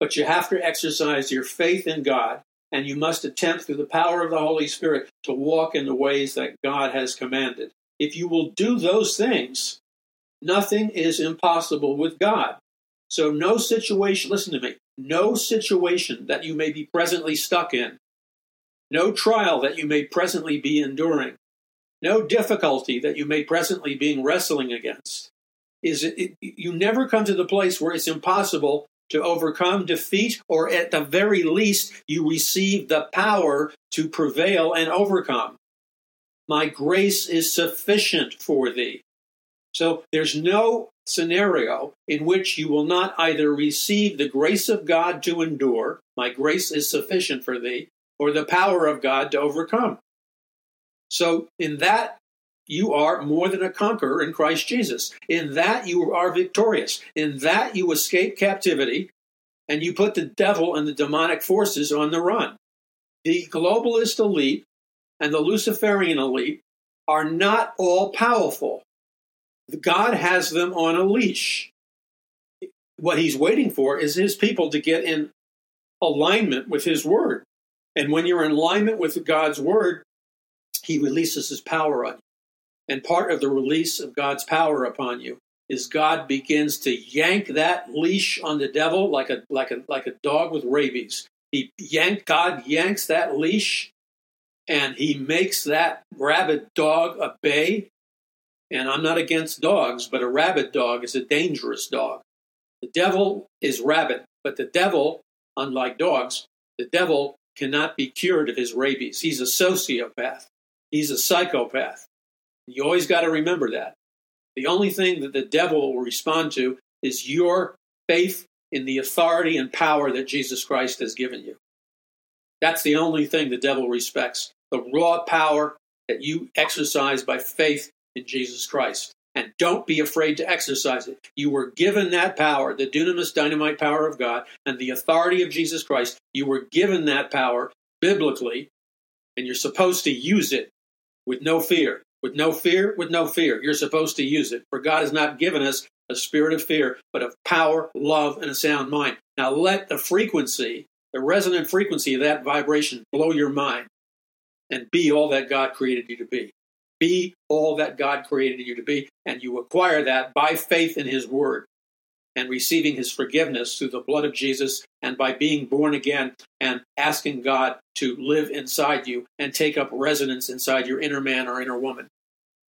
but you have to exercise your faith in God and you must attempt through the power of the Holy Spirit to walk in the ways that God has commanded. If you will do those things, nothing is impossible with God. So, no situation, listen to me, no situation that you may be presently stuck in, no trial that you may presently be enduring, no difficulty that you may presently be wrestling against, is it, it, you never come to the place where it's impossible to overcome defeat, or at the very least, you receive the power to prevail and overcome. My grace is sufficient for thee. So there's no scenario in which you will not either receive the grace of God to endure, my grace is sufficient for thee, or the power of God to overcome. So, in that you are more than a conqueror in Christ Jesus. In that you are victorious. In that you escape captivity and you put the devil and the demonic forces on the run. The globalist elite and the Luciferian elite are not all powerful. God has them on a leash. What he's waiting for is his people to get in alignment with his word. And when you're in alignment with God's word, he releases his power on you. And part of the release of God's power upon you is God begins to yank that leash on the devil like a like a like a dog with rabies. He yank God yanks that leash and he makes that rabid dog obey. And I'm not against dogs, but a rabid dog is a dangerous dog. The devil is rabid, but the devil, unlike dogs, the devil cannot be cured of his rabies. He's a sociopath. He's a psychopath. You always got to remember that. The only thing that the devil will respond to is your faith in the authority and power that Jesus Christ has given you. That's the only thing the devil respects the raw power that you exercise by faith in Jesus Christ. And don't be afraid to exercise it. You were given that power, the dunamis dynamite power of God, and the authority of Jesus Christ. You were given that power biblically, and you're supposed to use it with no fear. With no fear, with no fear. You're supposed to use it. For God has not given us a spirit of fear, but of power, love, and a sound mind. Now let the frequency, the resonant frequency of that vibration blow your mind and be all that God created you to be. Be all that God created you to be, and you acquire that by faith in His Word and receiving His forgiveness through the blood of Jesus and by being born again and asking God to live inside you and take up residence inside your inner man or inner woman.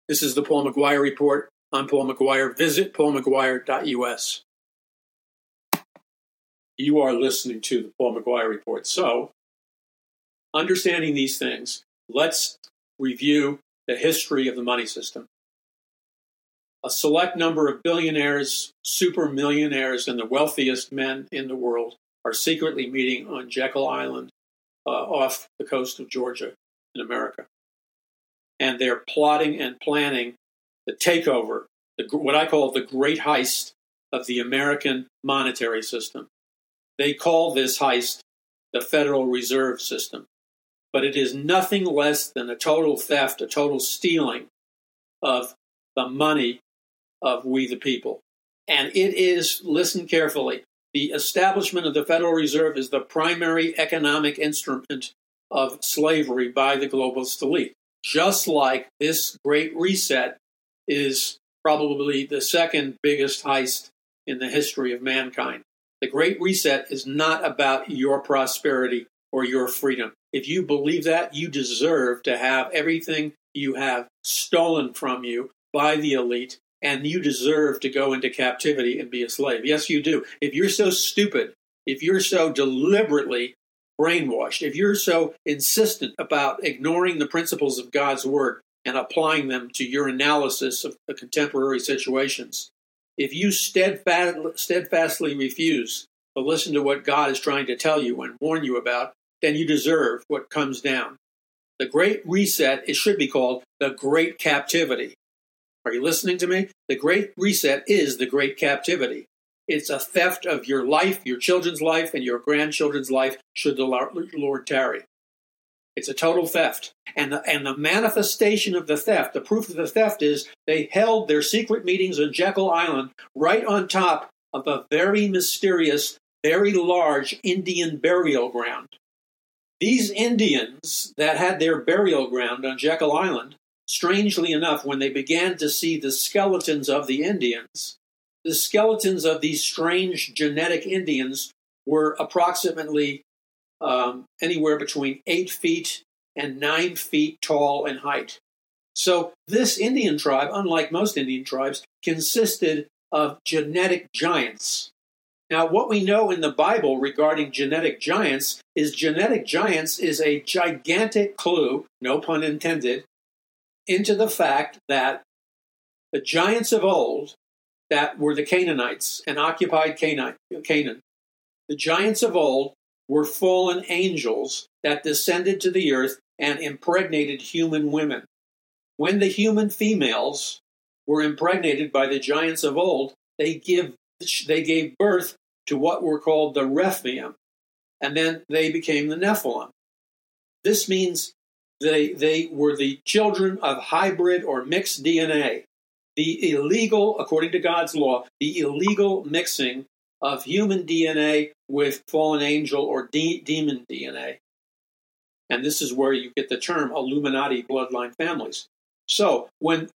This is the Paul McGuire Report. I'm Paul McGuire. Visit paulmcguire.us. You are listening to the Paul McGuire Report. So, understanding these things, let's review the history of the money system. A select number of billionaires, super millionaires, and the wealthiest men in the world are secretly meeting on Jekyll Island uh, off the coast of Georgia in America. And they're plotting and planning the takeover, the, what I call the great heist of the American monetary system. They call this heist the Federal Reserve System. But it is nothing less than a total theft, a total stealing of the money of we the people. And it is, listen carefully, the establishment of the Federal Reserve is the primary economic instrument of slavery by the globalist elite. Just like this great reset is probably the second biggest heist in the history of mankind. The Great Reset is not about your prosperity or your freedom. If you believe that, you deserve to have everything you have stolen from you by the elite and you deserve to go into captivity and be a slave. Yes, you do. If you're so stupid, if you're so deliberately brainwashed, if you're so insistent about ignoring the principles of God's word and applying them to your analysis of the contemporary situations, if you steadfast, steadfastly refuse to listen to what God is trying to tell you and warn you about, then you deserve what comes down. The Great Reset, it should be called the Great Captivity. Are you listening to me? The Great Reset is the Great Captivity. It's a theft of your life, your children's life, and your grandchildren's life, should the Lord tarry. It's a total theft. And the, and the manifestation of the theft, the proof of the theft is they held their secret meetings on Jekyll Island right on top of a very mysterious, very large Indian burial ground. These Indians that had their burial ground on Jekyll Island Strangely enough, when they began to see the skeletons of the Indians, the skeletons of these strange genetic Indians were approximately um, anywhere between eight feet and nine feet tall in height. So, this Indian tribe, unlike most Indian tribes, consisted of genetic giants. Now, what we know in the Bible regarding genetic giants is genetic giants is a gigantic clue, no pun intended, into the fact that the giants of old that were the Canaanites and occupied Canaan, the giants of old were fallen angels that descended to the earth and impregnated human women. when the human females were impregnated by the giants of old, they give they gave birth to what were called the Rephaim, and then they became the Nephilim. This means they they were the children of hybrid or mixed DNA. The illegal, according to God's law, the illegal mixing of human DNA with fallen angel or de- demon DNA. And this is where you get the term Illuminati bloodline families. So when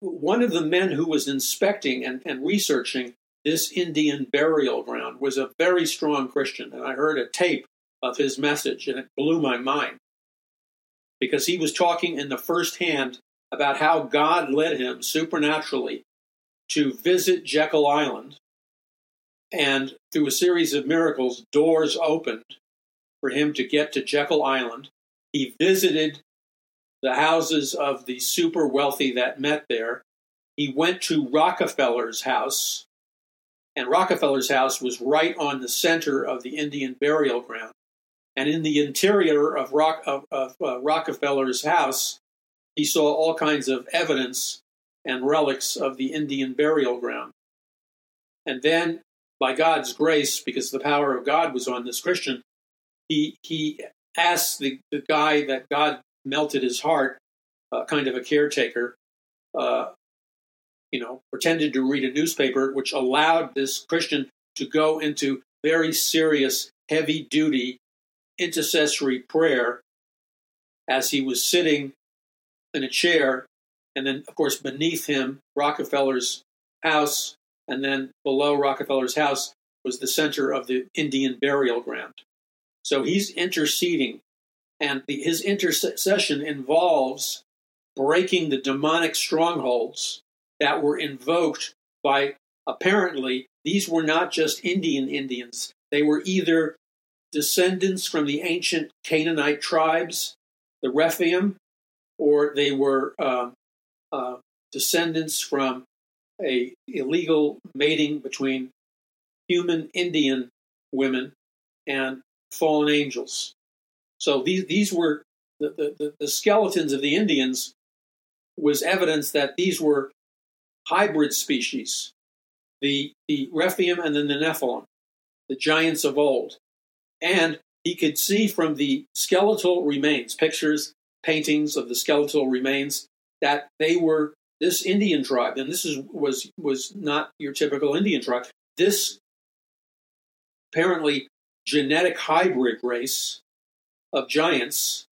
one of the men who was inspecting and, and researching this Indian burial ground was a very strong Christian, and I heard a tape of his message, and it blew my mind because he was talking in the first hand about how God led him supernaturally to visit Jekyll Island, and through a series of miracles, doors opened for him to get to Jekyll Island. He visited the houses of the super wealthy that met there. He went to Rockefeller's house, and Rockefeller's house was right on the center of the Indian burial ground. And in the interior of, Rock, of, of uh, Rockefeller's house, he saw all kinds of evidence and relics of the Indian burial ground. And then, by God's grace, because the power of God was on this Christian, he he asked the, the guy that God melted his heart, uh, kind of a caretaker, uh, you know, pretended to read a newspaper, which allowed this Christian to go into very serious, heavy duty intercessory prayer as he was sitting in a chair. And then, of course, beneath him, Rockefeller's house. And then below Rockefeller's house was the center of the Indian burial ground. So he's interceding and the, his intercession involves breaking the demonic strongholds that were invoked by apparently these were not just Indian Indians. They were either descendants from the ancient Canaanite tribes, the Rephaim, or they were uh, uh, descendants from a illegal mating between human Indian women and fallen angels. So these these were the, the, the skeletons of the Indians was evidence that these were hybrid species, the the Rephaim and then the Nephilim, the giants of old, and he could see from the skeletal remains, pictures, paintings of the skeletal remains, that they were this Indian tribe, and this is was was not your typical Indian tribe. This apparently genetic hybrid race of giants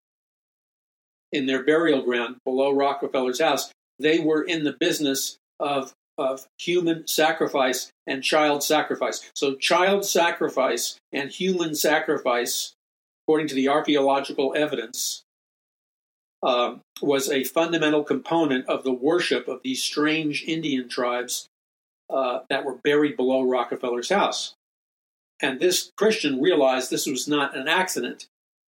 in their burial ground below Rockefeller's house. They were in the business of, of human sacrifice and child sacrifice. So, child sacrifice and human sacrifice, according to the archaeological evidence, uh, was a fundamental component of the worship of these strange Indian tribes uh, that were buried below Rockefeller's house. And this Christian realized this was not an accident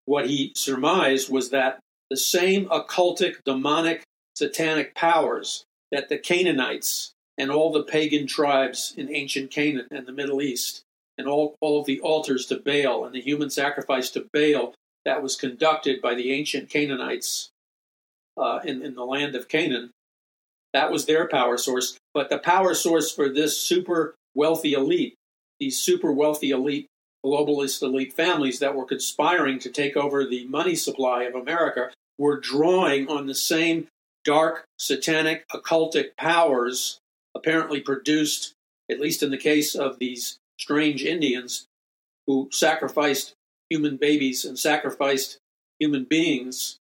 what he surmised was that the same occultic, demonic, satanic powers that the Canaanites and all the pagan tribes in ancient Canaan and the Middle East, and all, all of the altars to Baal and the human sacrifice to Baal that was conducted by the ancient Canaanites uh, in, in the land of Canaan, that was their power source. But the power source for this super wealthy elite, these super wealthy elite globalist elite families that were conspiring to take over the money supply of America were drawing on the same dark, satanic, occultic powers apparently produced, at least in the case of these strange Indians who sacrificed human babies and sacrificed human beings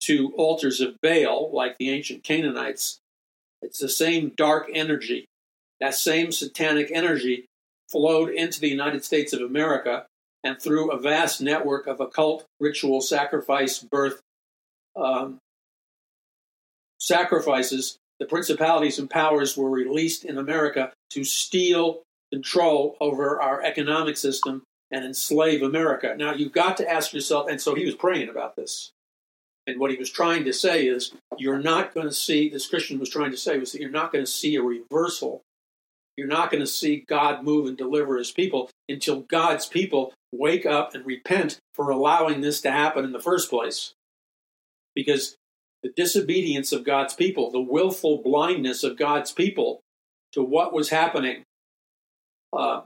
to altars of Baal, like the ancient Canaanites. It's the same dark energy. That same satanic energy flowed into the United States of America and through a vast network of occult ritual sacrifice birth um, sacrifices, the principalities and powers were released in America to steal control over our economic system and enslave America. Now, you've got to ask yourself, and so he was praying about this. And what he was trying to say is, you're not going to see, this Christian was trying to say, was that you're not going to see a reversal you're not going to see God move and deliver his people until God's people wake up and repent for allowing this to happen in the first place. Because the disobedience of God's people, the willful blindness of God's people to what was happening. Uh,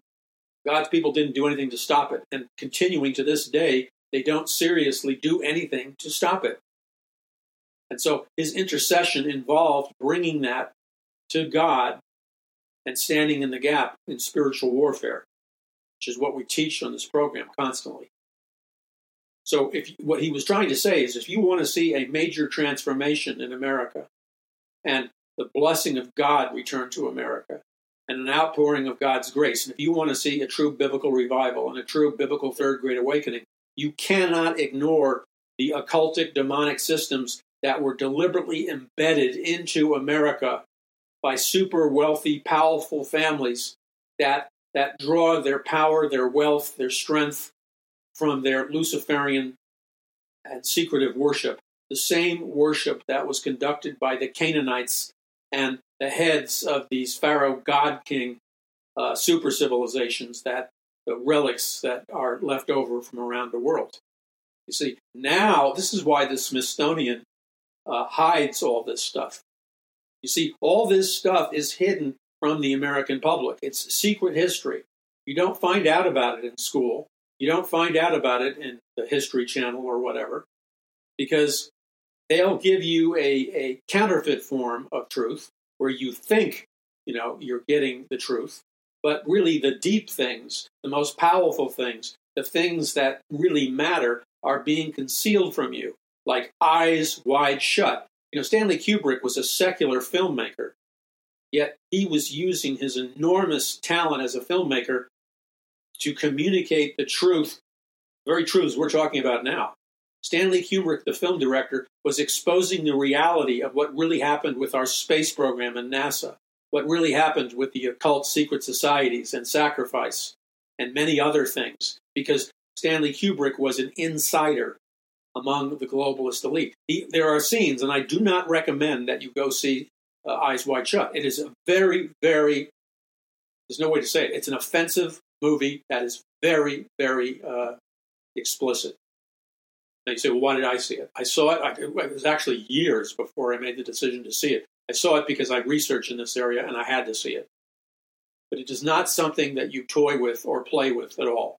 God's people didn't do anything to stop it. And continuing to this day, they don't seriously do anything to stop it. And so his intercession involved bringing that to God and standing in the gap in spiritual warfare, which is what we teach on this program constantly. So, if what he was trying to say is, if you want to see a major transformation in America, and the blessing of God return to America, and an outpouring of God's grace, and if you want to see a true biblical revival and a true biblical third great awakening, you cannot ignore the occultic demonic systems that were deliberately embedded into America by super wealthy, powerful families that, that draw their power, their wealth, their strength from their Luciferian and secretive worship, the same worship that was conducted by the Canaanites and the heads of these Pharaoh God King uh, super civilizations that the relics that are left over from around the world. You see, now this is why the Smithsonian uh, hides all this stuff. You see, all this stuff is hidden from the American public. It's secret history. You don't find out about it in school. You don't find out about it in the History Channel or whatever, because they'll give you a, a counterfeit form of truth where you think you know you're getting the truth, but really the deep things, the most powerful things, the things that really matter are being concealed from you, like eyes wide shut. You know, Stanley Kubrick was a secular filmmaker, yet he was using his enormous talent as a filmmaker to communicate the truth, very truths we're talking about now. Stanley Kubrick, the film director, was exposing the reality of what really happened with our space program and NASA, what really happened with the occult secret societies and sacrifice, and many other things, because Stanley Kubrick was an insider among the globalist elite. He, there are scenes, and I do not recommend that you go see uh, Eyes Wide Shut. It is a very, very, there's no way to say it, it's an offensive movie that is very, very uh, explicit. Now you say, well, why did I see it? I saw it, I, it was actually years before I made the decision to see it. I saw it because I researched in this area and I had to see it. But it is not something that you toy with or play with at all.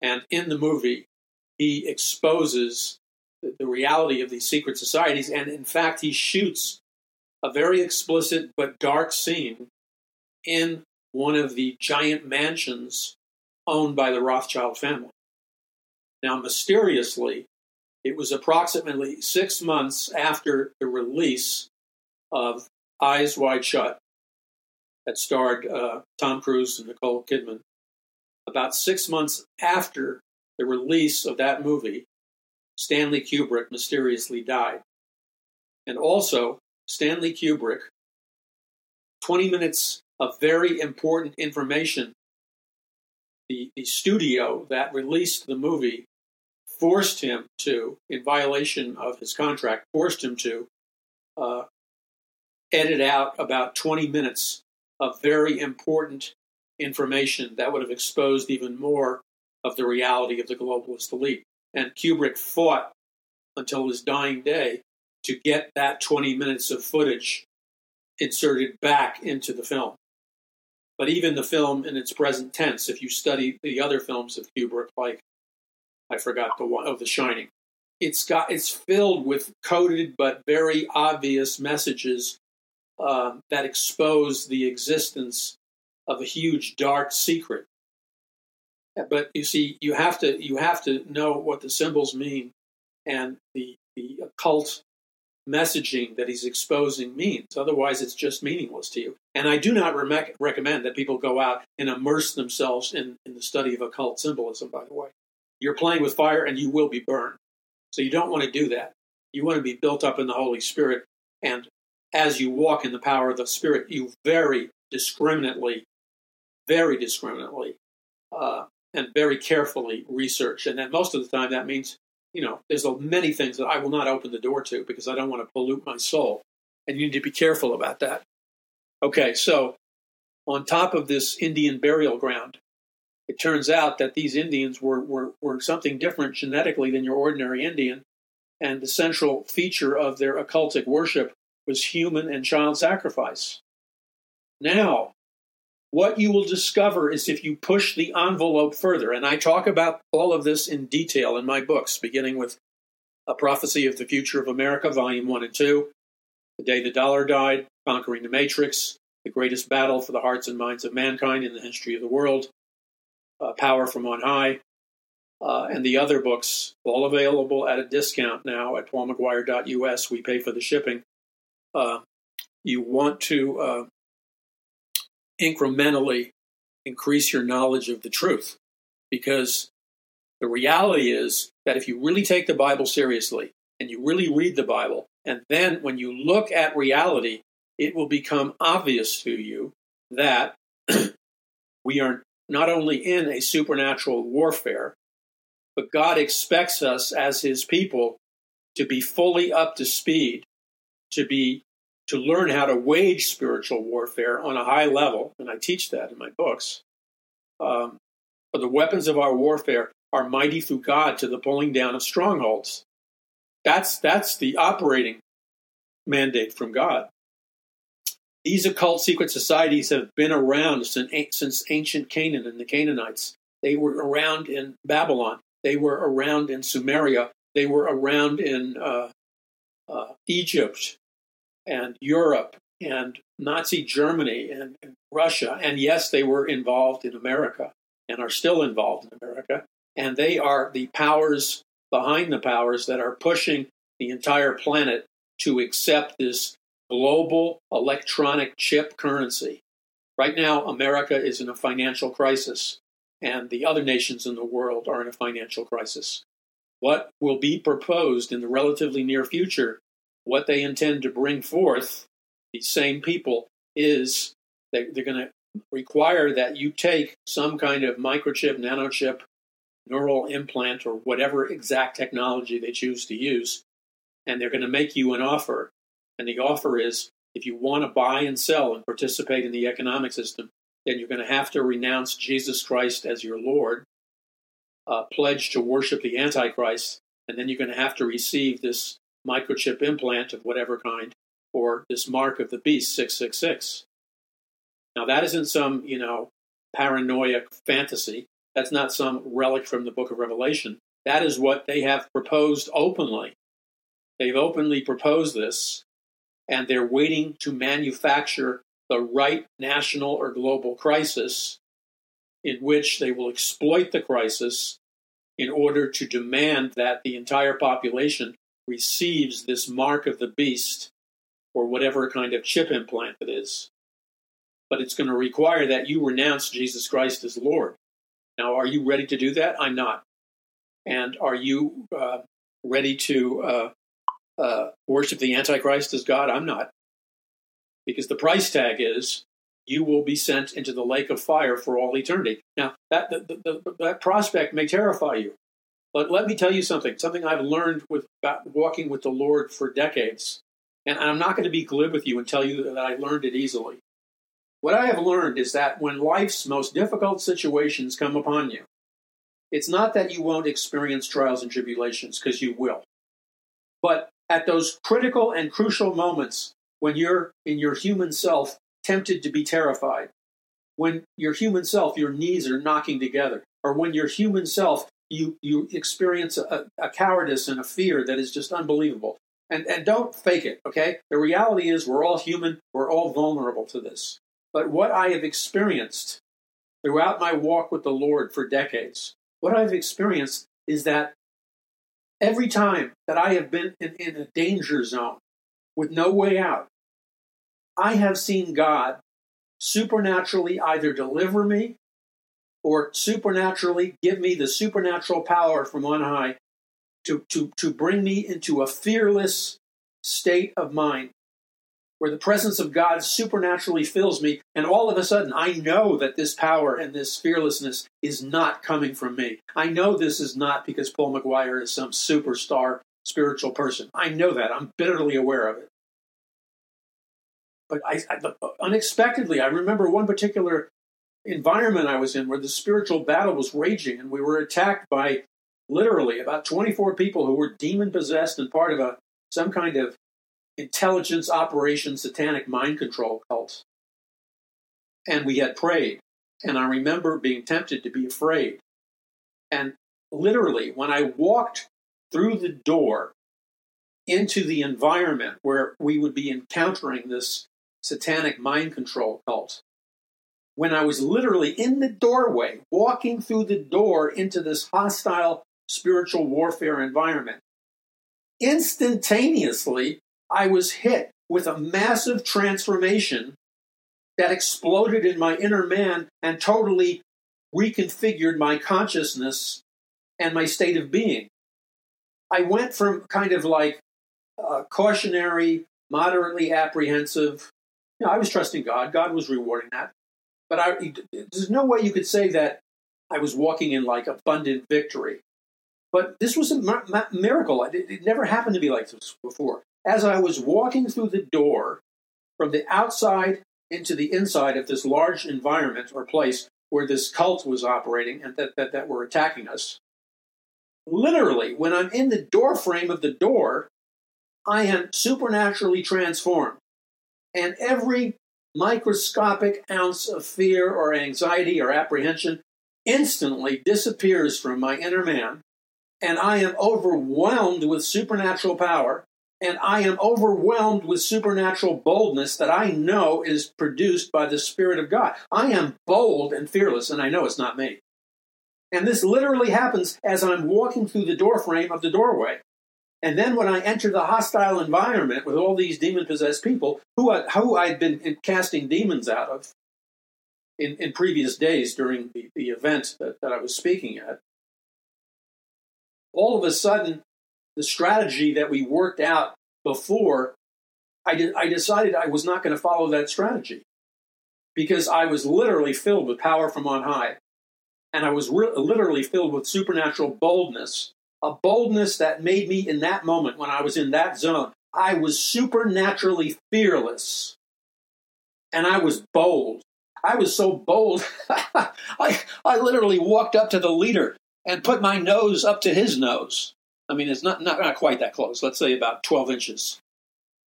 And in the movie, he exposes the, the reality of these secret societies. And in fact, he shoots a very explicit but dark scene in one of the giant mansions owned by the Rothschild family. Now, mysteriously, it was approximately six months after the release of Eyes Wide Shut, that starred uh, Tom Cruise and Nicole Kidman. About six months after the release of that movie, Stanley Kubrick mysteriously died. And also, Stanley Kubrick, 20 minutes of very important information. The, the studio that released the movie forced him to, in violation of his contract, forced him to uh, edit out about 20 minutes of very important information that would have exposed even more of the reality of the globalist elite. And Kubrick fought until his dying day to get that 20 minutes of footage inserted back into the film. But even the film in its present tense, if you study the other films of Kubrick, like I forgot the one of oh, The Shining, it's got it's filled with coded but very obvious messages um, that expose the existence of a huge dark secret. But you see, you have to you have to know what the symbols mean and the the occult messaging that he's exposing means. Otherwise, it's just meaningless to you. And I do not re- recommend that people go out and immerse themselves in, in the study of occult symbolism, by the way. You're playing with fire and you will be burned. So you don't want to do that. You want to be built up in the Holy Spirit. And as you walk in the power of the Spirit, you very discriminately, very discriminately, uh, and very carefully research. And then most of the time, that means you know, there's many things that I will not open the door to because I don't want to pollute my soul. And you need to be careful about that. Okay, so on top of this Indian burial ground, it turns out that these Indians were, were, were something different genetically than your ordinary Indian. and the central feature of their occultic worship was human and child sacrifice. Now, what you will discover is if you push the envelope further, and I talk about all of this in detail in my books, beginning with A Prophecy of the Future of America, Volume 1 and 2, The Day the Dollar Died, Conquering the Matrix, The Greatest Battle for the Hearts and Minds of Mankind in the History of the World, uh, Power from On High, uh, and the other books, all available at a discount now at paulmcguire.us. We pay for the shipping. Uh, you want to uh, incrementally increase your knowledge of the truth. Because the reality is that if you really take the Bible seriously and you really read the Bible, and then when you look at reality, it will become obvious to you that *clears throat* we are not only in a supernatural warfare, but God expects us as his people to be fully up to speed, to be to learn how to wage spiritual warfare on a high level, and I teach that in my books. Um, but the weapons of our warfare are mighty through God to the pulling down of strongholds. That's that's the operating mandate from God. These occult secret societies have been around since, since ancient Canaan and the Canaanites. They were around in Babylon. They were around in Sumeria. They were around in uh, uh, Egypt and Europe and Nazi Germany and, and Russia. And yes, they were involved in America and are still involved in America. And they are the powers behind the powers that are pushing the entire planet to accept this global electronic chip currency. Right now, America is in a financial crisis and the other nations in the world are in a financial crisis. What will be proposed in the relatively near future, what they intend to bring forth, these same people, is that they're going to require that you take some kind of microchip, nanochip, neural implant, or whatever exact technology they choose to use, and they're going to make you an offer. And the offer is if you want to buy and sell and participate in the economic system, then you're going to have to renounce Jesus Christ as your Lord, uh, pledge to worship the Antichrist, and then you're going to have to receive this microchip implant of whatever kind or this mark of the beast 666. Now, that isn't some, you know, paranoid fantasy. That's not some relic from the book of Revelation. That is what they have proposed openly. They've openly proposed this, and they're waiting to manufacture the right national or global crisis in which they will exploit the crisis in order to demand that the entire population receives this mark of the beast or whatever kind of chip implant it is. But it's going to require that you renounce Jesus Christ as Lord. Now, are you ready to do that? I'm not. And are you uh, ready to uh, uh, worship the Antichrist as God? I'm not because the price tag is you will be sent into the lake of fire for all eternity. Now, that, the, the, the, that prospect may terrify you. But let me tell you something, something I've learned with walking with the Lord for decades. And I'm not going to be glib with you and tell you that I learned it easily. What I have learned is that when life's most difficult situations come upon you, it's not that you won't experience trials and tribulations, because you will. But at those critical and crucial moments when you're in your human self tempted to be terrified, when your human self, your knees are knocking together, or when your human self, you, you experience a, a cowardice and a fear that is just unbelievable. And, and don't fake it, okay? The reality is we're all human, we're all vulnerable to this. But what I have experienced throughout my walk with the Lord for decades, what I've experienced is that every time that I have been in, in a danger zone, with no way out. I have seen God supernaturally either deliver me or supernaturally give me the supernatural power from on high to, to, to bring me into a fearless state of mind where the presence of God supernaturally fills me, and all of a sudden I know that this power and this fearlessness is not coming from me. I know this is not because Paul McGuire is some superstar spiritual person. I know that. I'm bitterly aware of it. But I, I, unexpectedly, I remember one particular environment I was in where the spiritual battle was raging, and we were attacked by literally about 24 people who were demon possessed and part of a some kind of intelligence operation satanic mind control cult. And we had prayed. And I remember being tempted to be afraid. And literally, when I walked through the door into the environment where we would be encountering this satanic mind control cult, when I was literally in the doorway, walking through the door into this hostile spiritual warfare environment, instantaneously, I was hit with a massive transformation that exploded in my inner man and totally reconfigured my consciousness and my state of being. I went from kind of like uh, cautionary, moderately apprehensive. You know, I was trusting God. God was rewarding that. But I, there's no way you could say that I was walking in like abundant victory. But this was a miracle. It, it never happened to me like this before. As I was walking through the door from the outside into the inside of this large environment or place where this cult was operating and that, that, that were attacking us, literally, when I'm in the door frame of the door, I am supernaturally transformed. And every microscopic ounce of fear or anxiety or apprehension instantly disappears from my inner man, and I am overwhelmed with supernatural power, and I am overwhelmed with supernatural boldness that I know is produced by the Spirit of God. I am bold and fearless, and I know it's not me. And this literally happens as I'm walking through the doorframe of the doorway. And then when I entered the hostile environment with all these demon possessed people who, I, who I'd been casting demons out of in, in previous days during the, the event that, that I was speaking at, all of a sudden, the strategy that we worked out before, I, did, I decided I was not going to follow that strategy because I was literally filled with power from on high. And I was re- literally filled with supernatural boldness a boldness that made me, in that moment when I was in that zone, I was supernaturally fearless. And I was bold. I was so bold, *laughs* I, I literally walked up to the leader and put my nose up to his nose. I mean, it's not, not, not quite that close, let's say about 12 inches.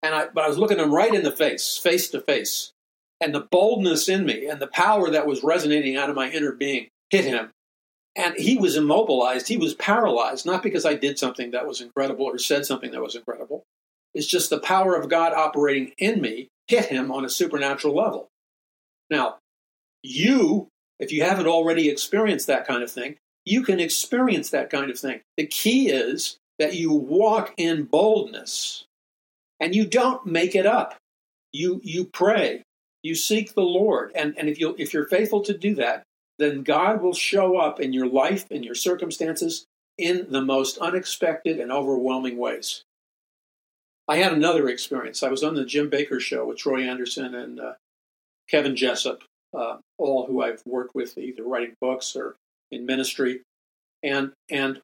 And I, but I was looking him right in the face, face to face. And the boldness in me and the power that was resonating out of my inner being hit him. And he was immobilized. He was paralyzed, not because I did something that was incredible or said something that was incredible. It's just the power of God operating in me hit him on a supernatural level. Now, you, if you haven't already experienced that kind of thing, you can experience that kind of thing. The key is that you walk in boldness and you don't make it up. You, you pray, you seek the Lord. And, and if, you, if you're faithful to do that, then God will show up in your life and your circumstances in the most unexpected and overwhelming ways. I had another experience. I was on the Jim Bakker show with Troy Anderson and uh, Kevin Jessip, uh, all who I've worked with either writing books or in ministry. And, and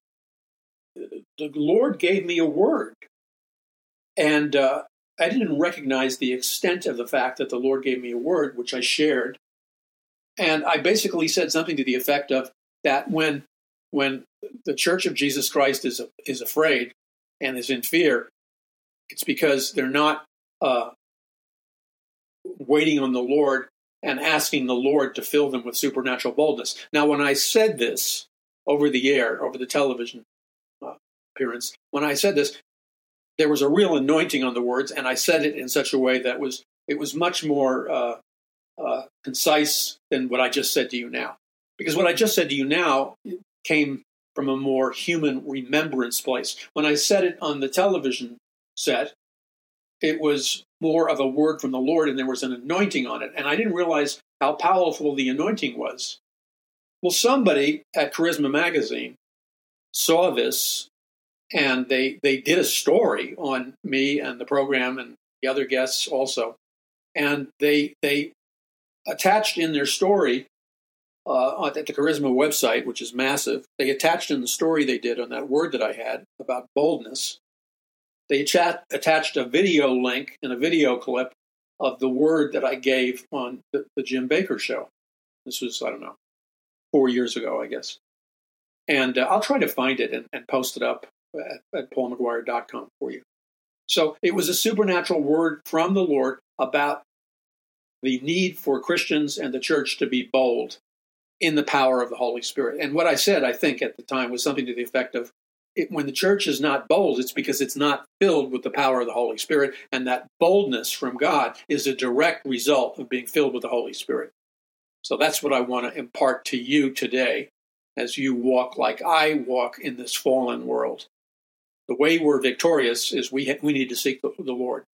the Lord gave me a word. And uh, I didn't recognize the extent of the fact that the Lord gave me a word, which I shared and I basically said something to the effect of that when when the Church of Jesus Christ is is afraid and is in fear, it's because they're not uh, waiting on the Lord and asking the Lord to fill them with supernatural boldness. Now, when I said this over the air, over the television uh, appearance, when I said this, there was a real anointing on the words, and I said it in such a way that was it was much more uh, uh, concise than what I just said to you now. Because what I just said to you now came from a more human remembrance place. When I said it on the television set, it was more of a word from the Lord and there was an anointing on it. And I didn't realize how powerful the anointing was. Well, somebody at Charisma Magazine saw this and they, they did a story on me and the program and the other guests also. And they, they attached in their story uh, at the Charisma website, which is massive, they attached in the story they did on that word that I had about boldness, they chat, attached a video link and a video clip of the word that I gave on the, the Jim Bakker show. This was, I don't know, four years ago, I guess. And uh, I'll try to find it and, and post it up at, at paulmcguire.com for you. So it was a supernatural word from the Lord about the need for Christians and the church to be bold in the power of the Holy Spirit. And what I said, I think, at the time was something to the effect of it, when the church is not bold, it's because it's not filled with the power of the Holy Spirit. And that boldness from God is a direct result of being filled with the Holy Spirit. So that's what I want to impart to you today as you walk like I walk in this fallen world. The way we're victorious is we, ha- we need to seek the, the Lord.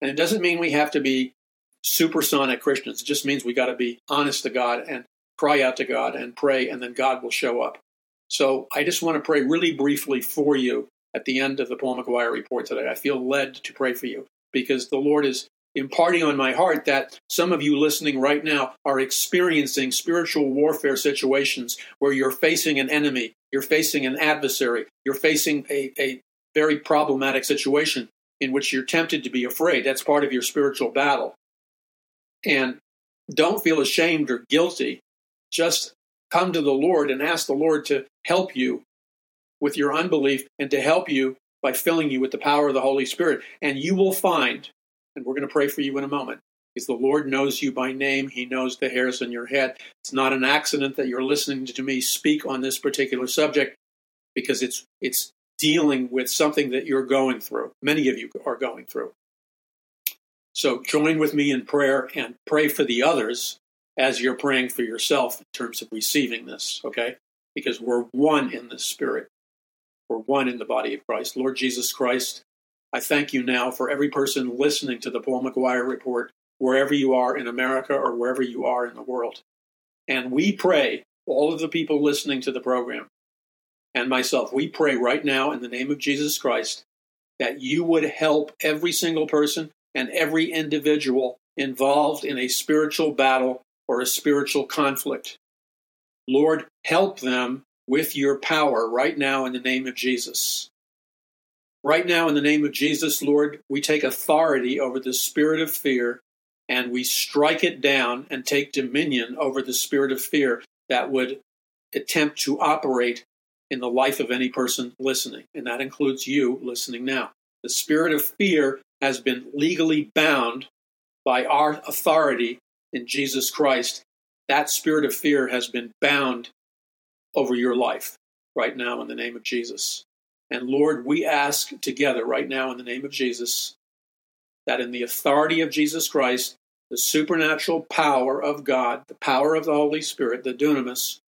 And it doesn't mean we have to be supersonic Christians. It just means we got to be honest to God and cry out to God and pray, and then God will show up. So I just want to pray really briefly for you at the end of the Paul McGuire report today. I feel led to pray for you because the Lord is imparting on my heart that some of you listening right now are experiencing spiritual warfare situations where you're facing an enemy, you're facing an adversary, you're facing a, a very problematic situation in which you're tempted to be afraid. That's part of your spiritual battle. And don't feel ashamed or guilty. Just come to the Lord and ask the Lord to help you with your unbelief and to help you by filling you with the power of the Holy Spirit. And you will find, and we're going to pray for you in a moment, because the Lord knows you by name. He knows the hairs on your head. It's not an accident that you're listening to me speak on this particular subject because it's it's dealing with something that you're going through. Many of you are going through. So join with me in prayer and pray for the others as you're praying for yourself in terms of receiving this, okay? Because we're one in the Spirit. We're one in the body of Christ. Lord Jesus Christ, I thank you now for every person listening to the Paul McGuire report, wherever you are in America or wherever you are in the world. And we pray, all of the people listening to the program and myself, we pray right now in the name of Jesus Christ that you would help every single person and every individual involved in a spiritual battle or a spiritual conflict. Lord, help them with your power right now in the name of Jesus. Right now, in the name of Jesus, Lord, we take authority over the spirit of fear and we strike it down and take dominion over the spirit of fear that would attempt to operate in the life of any person listening. And that includes you listening now. The spirit of fear has been legally bound by our authority in Jesus Christ, that spirit of fear has been bound over your life right now in the name of Jesus. And Lord, we ask together right now in the name of Jesus that in the authority of Jesus Christ, the supernatural power of God, the power of the Holy Spirit, the dunamis,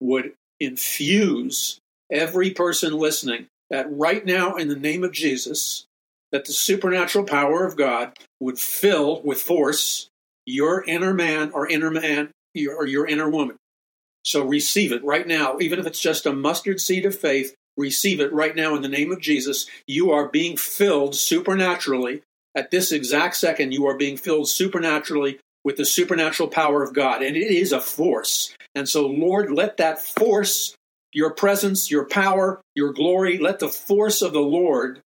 would infuse every person listening that right now in the name of Jesus, that the supernatural power of God would fill with force your inner man or inner man or your inner woman. So receive it right now, even if it's just a mustard seed of faith. Receive it right now in the name of Jesus. You are being filled supernaturally. At this exact second, you are being filled supernaturally with the supernatural power of God. And it is a force. And so, Lord, let that force, your presence, your power, your glory, let the force of the Lord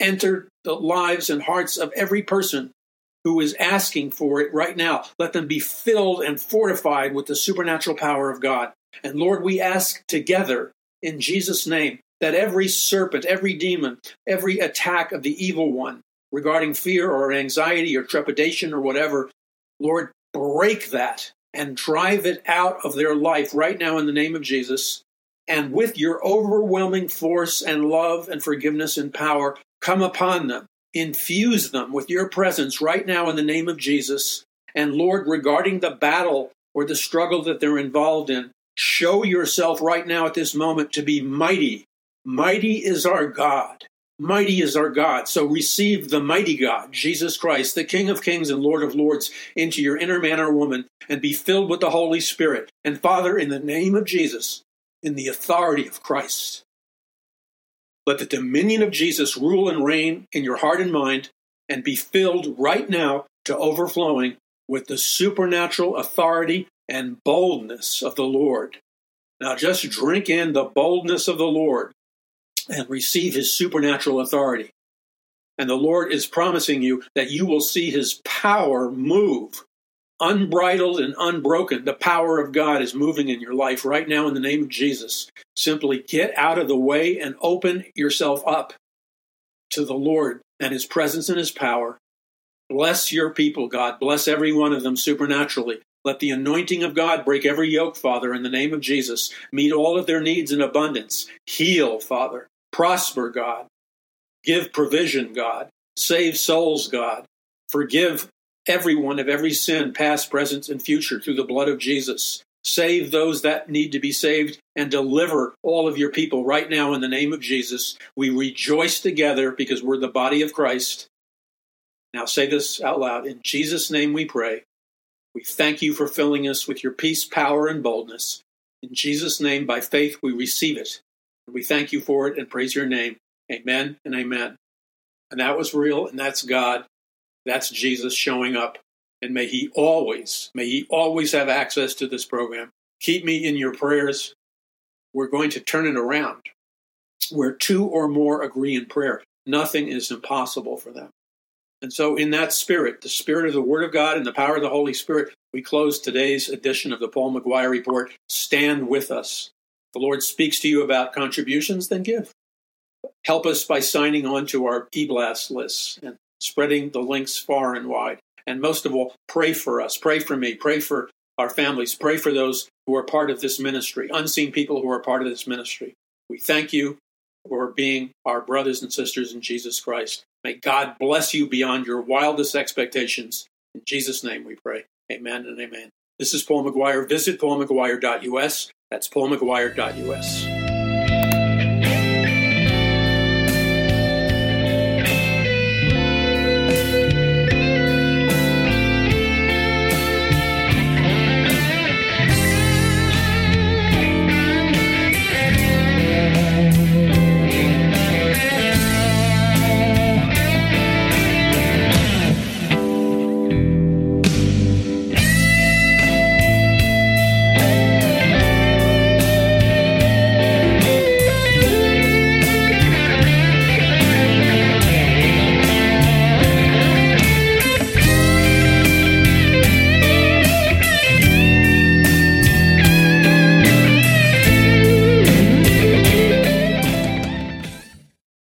enter the lives and hearts of every person who is asking for it right now. Let them be filled and fortified with the supernatural power of God. And Lord, we ask together in Jesus' name that every serpent, every demon, every attack of the evil one regarding fear or anxiety or trepidation or whatever, Lord, break that and drive it out of their life right now in the name of Jesus. And with your overwhelming force and love and forgiveness and power, come upon them infuse them with your presence right now in the name of Jesus. And Lord, regarding the battle or the struggle that they're involved in, show yourself right now at this moment to be mighty. Mighty is our God. Mighty is our God. So receive the mighty God, Jesus Christ, the King of kings and Lord of lords, into your inner man or woman and be filled with the Holy Spirit. And Father, in the name of Jesus, in the authority of Christ, let the dominion of Jesus rule and reign in your heart and mind and be filled right now to overflowing with the supernatural authority and boldness of the Lord. Now just drink in the boldness of the Lord and receive his supernatural authority. And the Lord is promising you that you will see his power move unbridled and unbroken. The power of God is moving in your life right now in the name of Jesus. Simply get out of the way and open yourself up to the Lord and His presence and His power. Bless your people, God. Bless every one of them supernaturally. Let the anointing of God break every yoke, Father, in the name of Jesus. Meet all of their needs in abundance. Heal, Father. Prosper, God. Give provision, God. Save souls, God. Forgive everyone of every sin, past, present, and future, through the blood of Jesus. Save those that need to be saved and deliver all of your people right now in the name of Jesus. We rejoice together because we're the body of Christ. Now say this out loud. In Jesus' name we pray. We thank you for filling us with your peace, power, and boldness. In Jesus' name, by faith, we receive it. And we thank you for it and praise your name. Amen and amen. And that was real, and that's God. That's Jesus showing up. And may he always, may he always have access to this program. Keep me in your prayers. We're going to turn it around. Where two or more agree in prayer, nothing is impossible for them. And so, in that spirit, the spirit of the Word of God and the power of the Holy Spirit, we close today's edition of the Paul McGuire Report. Stand with us. the Lord speaks to you about contributions, then give. Help us by signing on to our e-blast lists and spreading the links far and wide. And most of all, pray for us. Pray for me. Pray for our families. Pray for those who are part of this ministry, unseen people who are part of this ministry. We thank you for being our brothers and sisters in Jesus Christ. May God bless you beyond your wildest expectations. In Jesus' name we pray. Amen and amen. This is Paul McGuire. Visit paulmcguire.us. That's paulmcguire.us.